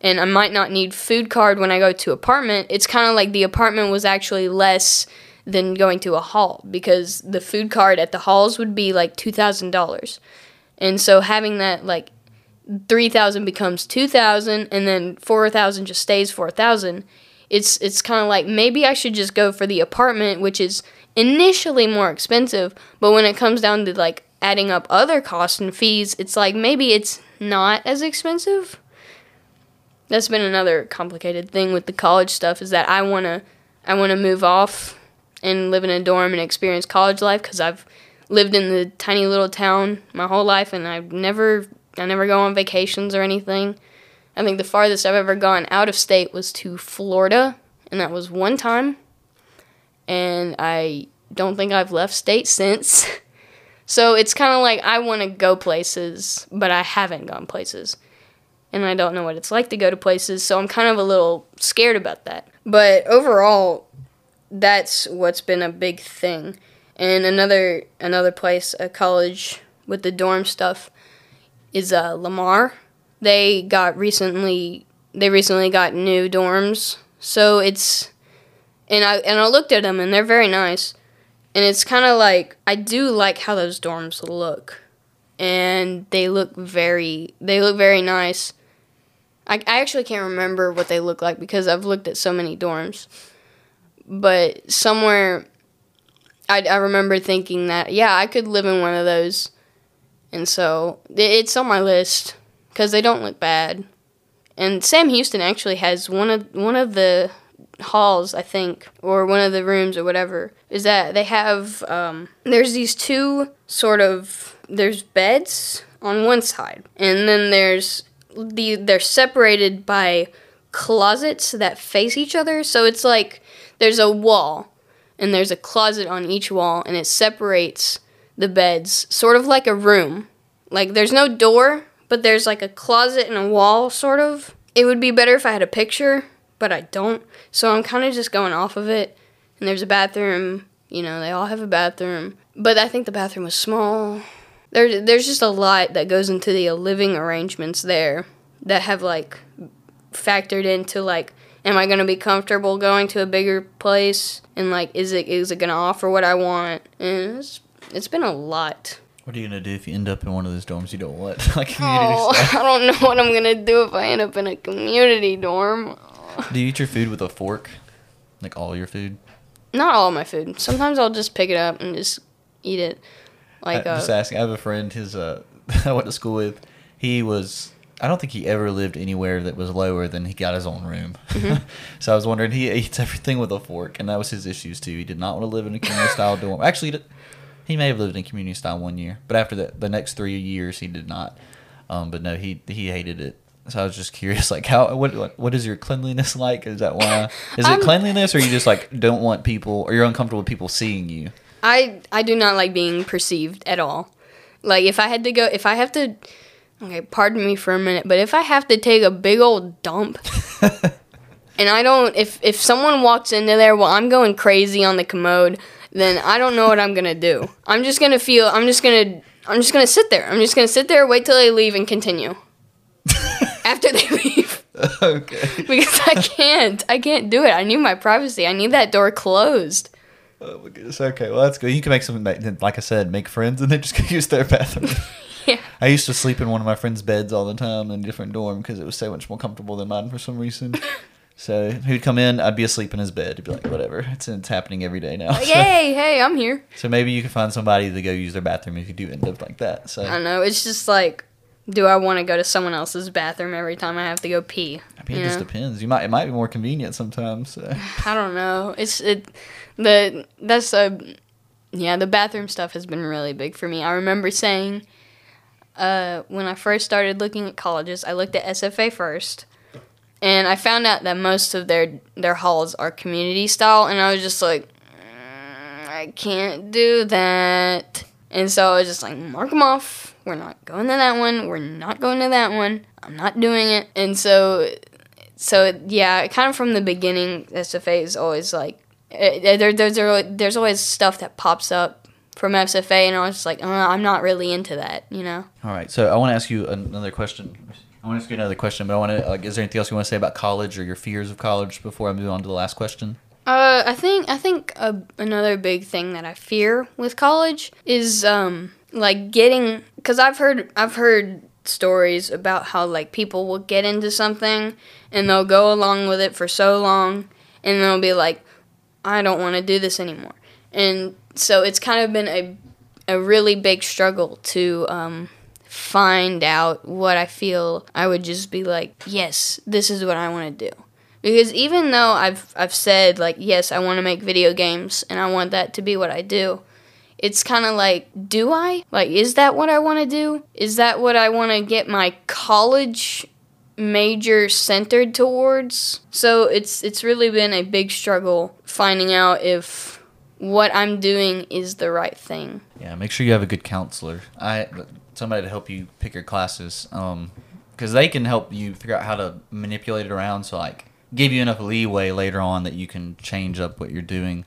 Speaker 2: and I might not need food card when I go to apartment, it's kind of like the apartment was actually less than going to a hall because the food card at the halls would be like $2,000. And so having that like 3000 becomes 2000 and then 4000 just stays 4000 it's it's kind of like maybe I should just go for the apartment which is initially more expensive but when it comes down to like adding up other costs and fees it's like maybe it's not as expensive that's been another complicated thing with the college stuff is that I want to I want to move off and live in a dorm and experience college life because I've lived in the tiny little town my whole life and I've never I never go on vacations or anything. I think the farthest I've ever gone out of state was to Florida and that was one time. And I don't think I've left state since. so it's kind of like I want to go places, but I haven't gone places. And I don't know what it's like to go to places, so I'm kind of a little scared about that. But overall, that's what's been a big thing. And another another place, a college with the dorm stuff, is uh, Lamar. They got recently they recently got new dorms, so it's and I and I looked at them and they're very nice, and it's kind of like I do like how those dorms look, and they look very they look very nice. I, I actually can't remember what they look like because I've looked at so many dorms but somewhere I, I remember thinking that yeah I could live in one of those, and so it's on my list because they don't look bad. And Sam Houston actually has one of one of the halls I think or one of the rooms or whatever is that they have um, there's these two sort of there's beds on one side and then there's the they're separated by closets that face each other so it's like there's a wall and there's a closet on each wall and it separates the beds sort of like a room. Like there's no door but there's like a closet and a wall sort of. It would be better if i had a picture but i don't. So i'm kind of just going off of it. And there's a bathroom. You know, they all have a bathroom, but I think the bathroom was small. There, there's just a lot that goes into the living arrangements there that have like factored into like, am I gonna be comfortable going to a bigger place? And like, is it is it gonna offer what I want? And it's it's been a lot.
Speaker 1: What are you gonna do if you end up in one of those dorms you don't want, like community
Speaker 2: Oh,
Speaker 1: style?
Speaker 2: I don't know what I'm gonna do if I end up in a community dorm.
Speaker 1: Do you eat your food with a fork, like all your food?
Speaker 2: Not all my food. Sometimes I'll just pick it up and just eat it. Like
Speaker 1: I,
Speaker 2: uh,
Speaker 1: just asking. I have a friend. His uh, I went to school with. He was. I don't think he ever lived anywhere that was lower than he got his own room.
Speaker 2: Mm-hmm.
Speaker 1: so I was wondering. He eats everything with a fork, and that was his issues too. He did not want to live in a community style dorm. Actually, he may have lived in community style one year, but after that, the next three years he did not. Um, but no, he he hated it. So I was just curious, like how what what, what is your cleanliness like? Is that why? Is it
Speaker 2: I'm-
Speaker 1: cleanliness, or you just like don't want people, or you're uncomfortable with people seeing you?
Speaker 2: I I do not like being perceived at all. Like if I had to go, if I have to, okay, pardon me for a minute, but if I have to take a big old dump, and I don't, if if someone walks into there while I'm going crazy on the commode, then I don't know what I'm gonna do. I'm just gonna feel. I'm just gonna. I'm just gonna sit there. I'm just gonna sit there, wait till they leave, and continue. After they leave.
Speaker 1: okay.
Speaker 2: because I can't. I can't do it. I need my privacy. I need that door closed.
Speaker 1: Oh my goodness. Okay, well that's good. You can make some, like I said, make friends and then just go use their bathroom.
Speaker 2: Yeah.
Speaker 1: I used to sleep in one of my friends' beds all the time in a different dorm because it was so much more comfortable than mine for some reason. So he'd come in, I'd be asleep in his bed. He'd be like, whatever. It's it's happening every day now.
Speaker 2: Like,
Speaker 1: So,
Speaker 2: hey, hey, I'm here.
Speaker 1: so maybe you can find somebody to go use their bathroom if you do end up like that. So I
Speaker 2: don't know. It's just like, do I want to go to someone else's bathroom every time I have to go pee?
Speaker 1: I mean, it
Speaker 2: you
Speaker 1: just depends. You might it might be more convenient sometimes. So.
Speaker 2: I don't know. It's it. The that's a yeah. The bathroom stuff has been really big for me. I remember saying, uh, when I first started looking at colleges, I looked at SFA first, and I found out that most of their their halls are community style, and I was just like, "Mm, I can't do that. And so I was just like, mark them off. We're not going to that one. We're not going to that one. I'm not doing it. And so so yeah, kind of from the beginning, SFA is always like eh, there, there's there's always stuff that pops up from SFA, and I was just like, uh, I'm not really into that, you know.
Speaker 1: All right. So I want to ask you another question. I want to ask you another question, but I want to like, is there anything else you want to say about college or your fears of college before I move on to the last question?
Speaker 2: Uh, I think I think uh, another big thing that I fear with college is um like getting because I've heard I've heard stories about how like people will get into something and they'll go along with it for so long and they'll be like I don't want to do this anymore and so it's kind of been a a really big struggle to um find out what I feel I would just be like yes this is what I want to do. Because even though I've I've said like yes I want to make video games and I want that to be what I do it's kind of like do I? Like is that what I want to do? Is that what I want to get my college major centered towards? So it's it's really been a big struggle finding out if what I'm doing is the right thing
Speaker 1: Yeah, make sure you have a good counselor. I somebody to help you pick your classes, um, because they can help you figure out how to manipulate it around. So like, give you enough leeway later on that you can change up what you're doing.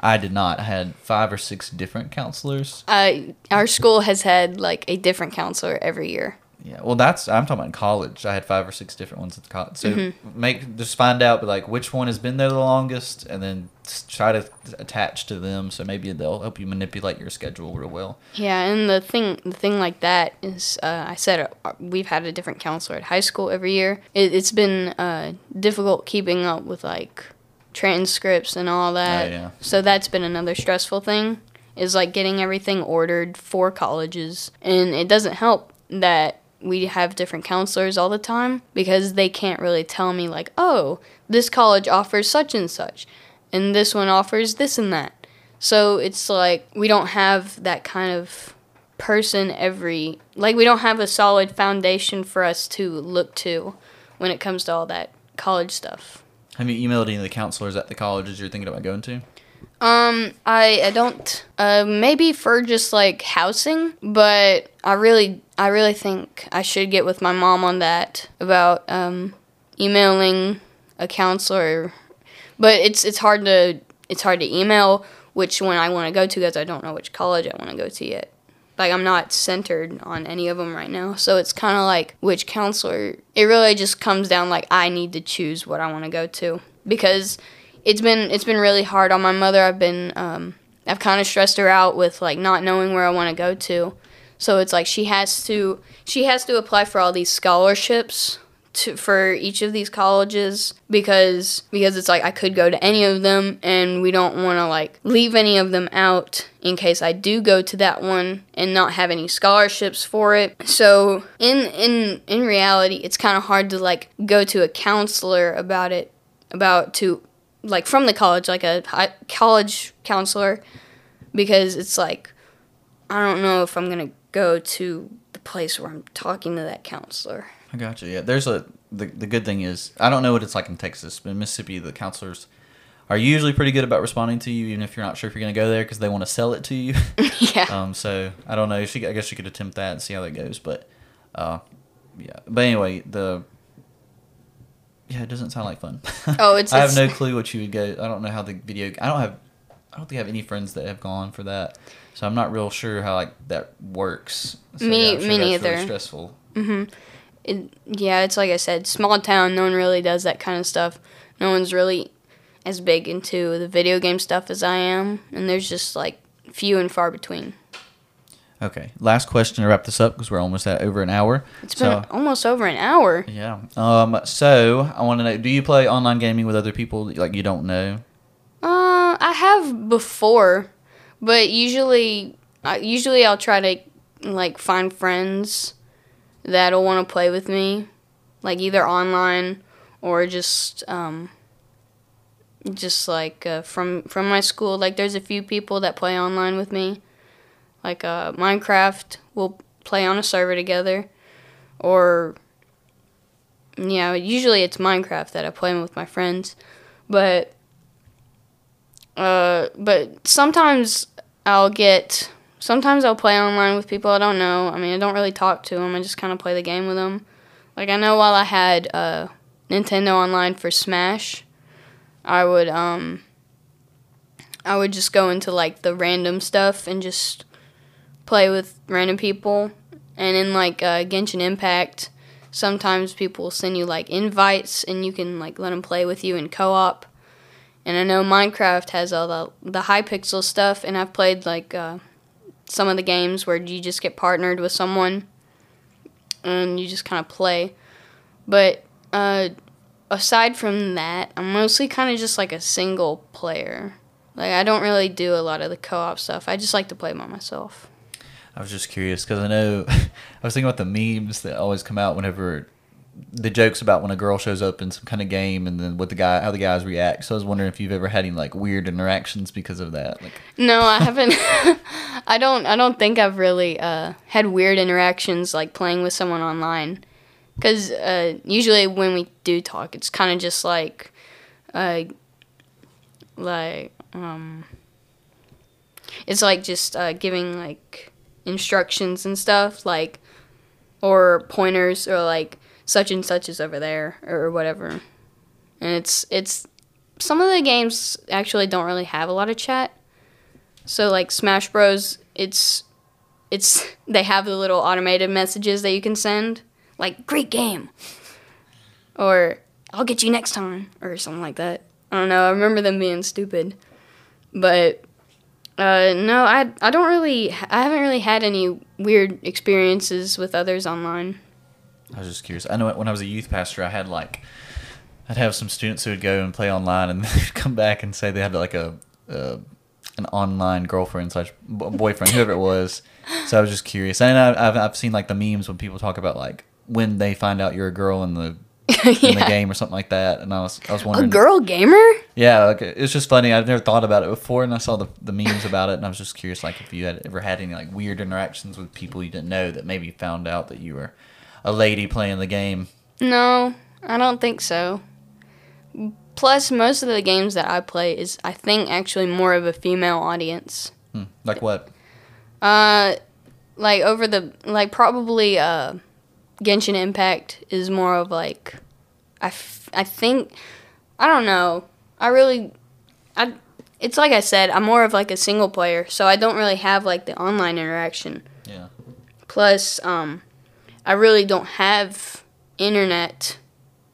Speaker 1: I did not. I had five or six different counselors.
Speaker 2: uh, our school has had like a different counselor every year
Speaker 1: Yeah, well, that's I'm talking about in college. I had five or six different ones at the college. So make just find out but like which one has been there the longest, and then try to attach to them. So maybe they'll help you manipulate your schedule real well.
Speaker 2: Yeah, and the thing, the thing like that is, uh, I said uh, we've had a different counselor at high school every year. It, it's been uh, difficult keeping up with like transcripts and all that.
Speaker 1: Oh, yeah.
Speaker 2: So that's been another stressful thing. Is like getting everything ordered for colleges, and it doesn't help that we have different counselors all the time because they can't really tell me like, oh, this college offers such and such, and this one offers this and that. So it's like we don't have that kind of person every like we don't have a solid foundation for us to look to when it comes to all that college stuff.
Speaker 1: Have you emailed any of the counselors at the colleges you're thinking about going to?
Speaker 2: Um, I I don't uh maybe for just like housing, but I really I really think I should get with my mom on that about um emailing a counselor. But it's it's hard to it's hard to email which one I want to go to because I don't know which college I want to go to yet. Like I'm not centered on any of them right now, so it's kind of like which counselor. It really just comes down like I need to choose what I want to go to because it's been it's been really hard on my mother. I've been um, I've kind of stressed her out with like not knowing where I want to go to. So it's like she has to she has to apply for all these scholarships to, for each of these colleges because because it's like I could go to any of them and we don't want to like leave any of them out in case I do go to that one and not have any scholarships for it. So in in in reality, it's kind of hard to like go to a counselor about it about to like from the college like a high, college counselor because it's like I don't know if I'm going to go to the place where I'm talking to that counselor.
Speaker 1: I got you. Yeah, there's a the the good thing is I don't know what it's like in Texas, but in Mississippi the counselors are usually pretty good about responding to you, even if you're not sure if you're going to go there because they want to sell it to you.
Speaker 2: yeah.
Speaker 1: Um. So I don't know. She I guess she could attempt that and see how that goes, but uh, yeah. But anyway, the yeah, it doesn't sound like fun.
Speaker 2: Oh, it's-
Speaker 1: I have no clue what you would go. I don't know how the video. I don't have. I don't think I have any friends that have gone for that, so I'm not real sure how like that works. So,
Speaker 2: Me-
Speaker 1: yeah, sure
Speaker 2: me
Speaker 1: that's really
Speaker 2: neither.
Speaker 1: stressful. Mm-hmm.
Speaker 2: it, yeah, it's like I said, small town. No one really does that kind of stuff. No one's really as big into the video game stuff as I am, and there's just like few and far between.
Speaker 1: Okay, last question to wrap this up because we're almost at over an hour.
Speaker 2: It's been almost over an hour.
Speaker 1: yeah. Um. So I want to know: Do you play online gaming with other people that, like you don't know?
Speaker 2: Uh, I have before, but usually, uh, usually I'll try to like find friends that'll want to play with me, like either online or just um, just like uh, from from my school. Like there's a few people that play online with me, like uh, Minecraft. We'll play on a server together, or yeah, usually it's Minecraft that I play with my friends, but uh, but sometimes I'll get. Sometimes I'll play online with people I don't know. I mean, I don't really talk to them. I just kind of play the game with them. Like I know while I had uh, Nintendo Online for Smash, I would um. I would just go into like the random stuff and just play with random people. And in like uh, Genshin Impact, sometimes people will send you like invites and you can like let them play with you in co-op. And I know Minecraft has all the the Hypixel stuff, and I've played like uh, some of the games where you just get partnered with someone, and you just kind of play. But uh, aside from that, I'm mostly kind of just like a single player. Like I don't really do a lot of the co-op stuff. I just like to play by myself.
Speaker 1: I was just curious because I know I was thinking about the memes that always come out whenever the jokes about when a girl shows up in some kind of game and then what the guy how the guys react. So I was wondering if you've ever had any like weird interactions because of that. Like
Speaker 2: No, I haven't. I don't. I don't think I've really uh, had weird interactions like playing with someone online. Because uh, usually when we do talk, it's kind of just like, uh, like um, it's like just uh, giving like instructions and stuff, like or pointers or like such and such is over there or whatever. And it's it's some of the games actually don't really have a lot of chat. So like Smash Bros, it's it's they have the little automated messages that you can send, like great game, or I'll get you next time, or something like that. I don't know. I remember them being stupid, but uh, no, I I don't really I haven't really had any weird experiences with others online.
Speaker 1: I was just curious. I know when I was a youth pastor, I had like I'd have some students who would go and play online and they'd come back and say they had like a. An online girlfriend slash boyfriend, whoever it was. So I was just curious, and I, I've I've seen like the memes when people talk about like when they find out you're a girl and the in the game or something like that, and I was I was wondering, A
Speaker 2: girl gamer?
Speaker 1: Yeah, like it's just funny. I've never thought about it before, and I saw the the memes about it, and I was just curious, like if you had ever had any like weird interactions with people you didn't know that maybe found out that you were a lady playing the game.
Speaker 2: No, I don't think so. Plus, most of the games that I play is, I think, actually more of a female audience.
Speaker 1: Hmm. Like what?
Speaker 2: Uh, like over the like probably uh, Genshin Impact is more of like, I, f- I think, I don't know. I really, I it's like I said, I'm more of like a single player, so I don't really have like the online interaction.
Speaker 1: Yeah.
Speaker 2: Plus, um, I really don't have internet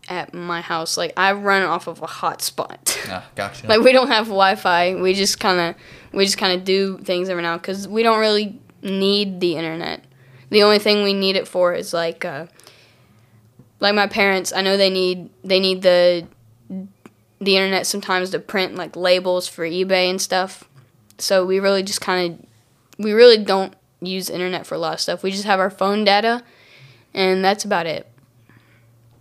Speaker 2: at my house. Like I run off of a hotspot.
Speaker 1: Ah, gotcha.
Speaker 2: like we don't have Wi-Fi. We just kind of we just kind of do things every now because we don't really need the internet. The only thing we need it for is like uh, like my parents. I know they need they need the the internet sometimes to print like labels for eBay and stuff. So we really just kind of we really don't use internet for a lot of stuff. We just have our phone data, and that's about it.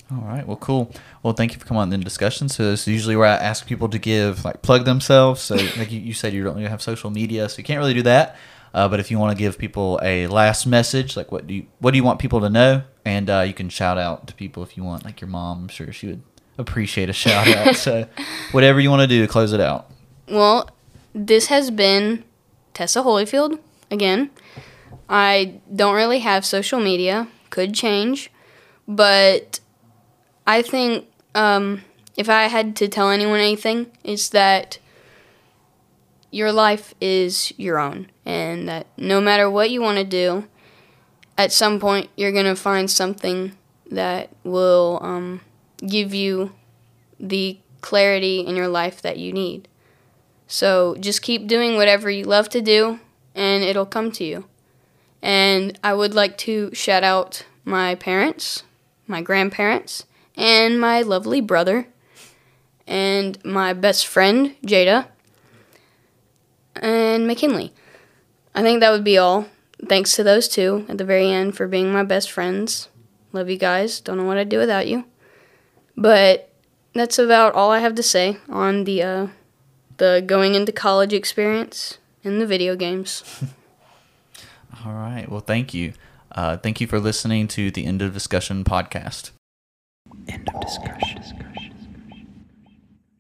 Speaker 1: All right. Well, cool. Well, thank you for coming on the discussion. So this is usually where I ask people to give like plug themselves. So like you, you said, you don't really have social media, so you can't really do that. Uh, but if you want to give people a last message, like what do you what do you want people to know? And uh, you can shout out to people if you want, like your mom. I'm sure she would appreciate a shout out. so whatever you want to do to close it out.
Speaker 2: Well, this has been Tessa Hollyfield again. I don't really have social media, could change, but I think um, if I had to tell anyone anything, it's that your life is your own, and that no matter what you want to do, at some point you're gonna find something that will um, give you the clarity in your life that you need. So just keep doing whatever you love to do, and it'll come to you. And I would like to shout out my parents, my grandparents, and my lovely brother, and my best friend, Jada, and McKinley. I think that would be all. Thanks to those two at the very end for being my best friends. Love you guys. Don't know what I'd do without you. But that's about all I have to say on the uh, the going into college experience and the video games.
Speaker 1: All right. Well, thank you. Uh, thank you for listening to the End of Discussion podcast.
Speaker 3: End of discussion.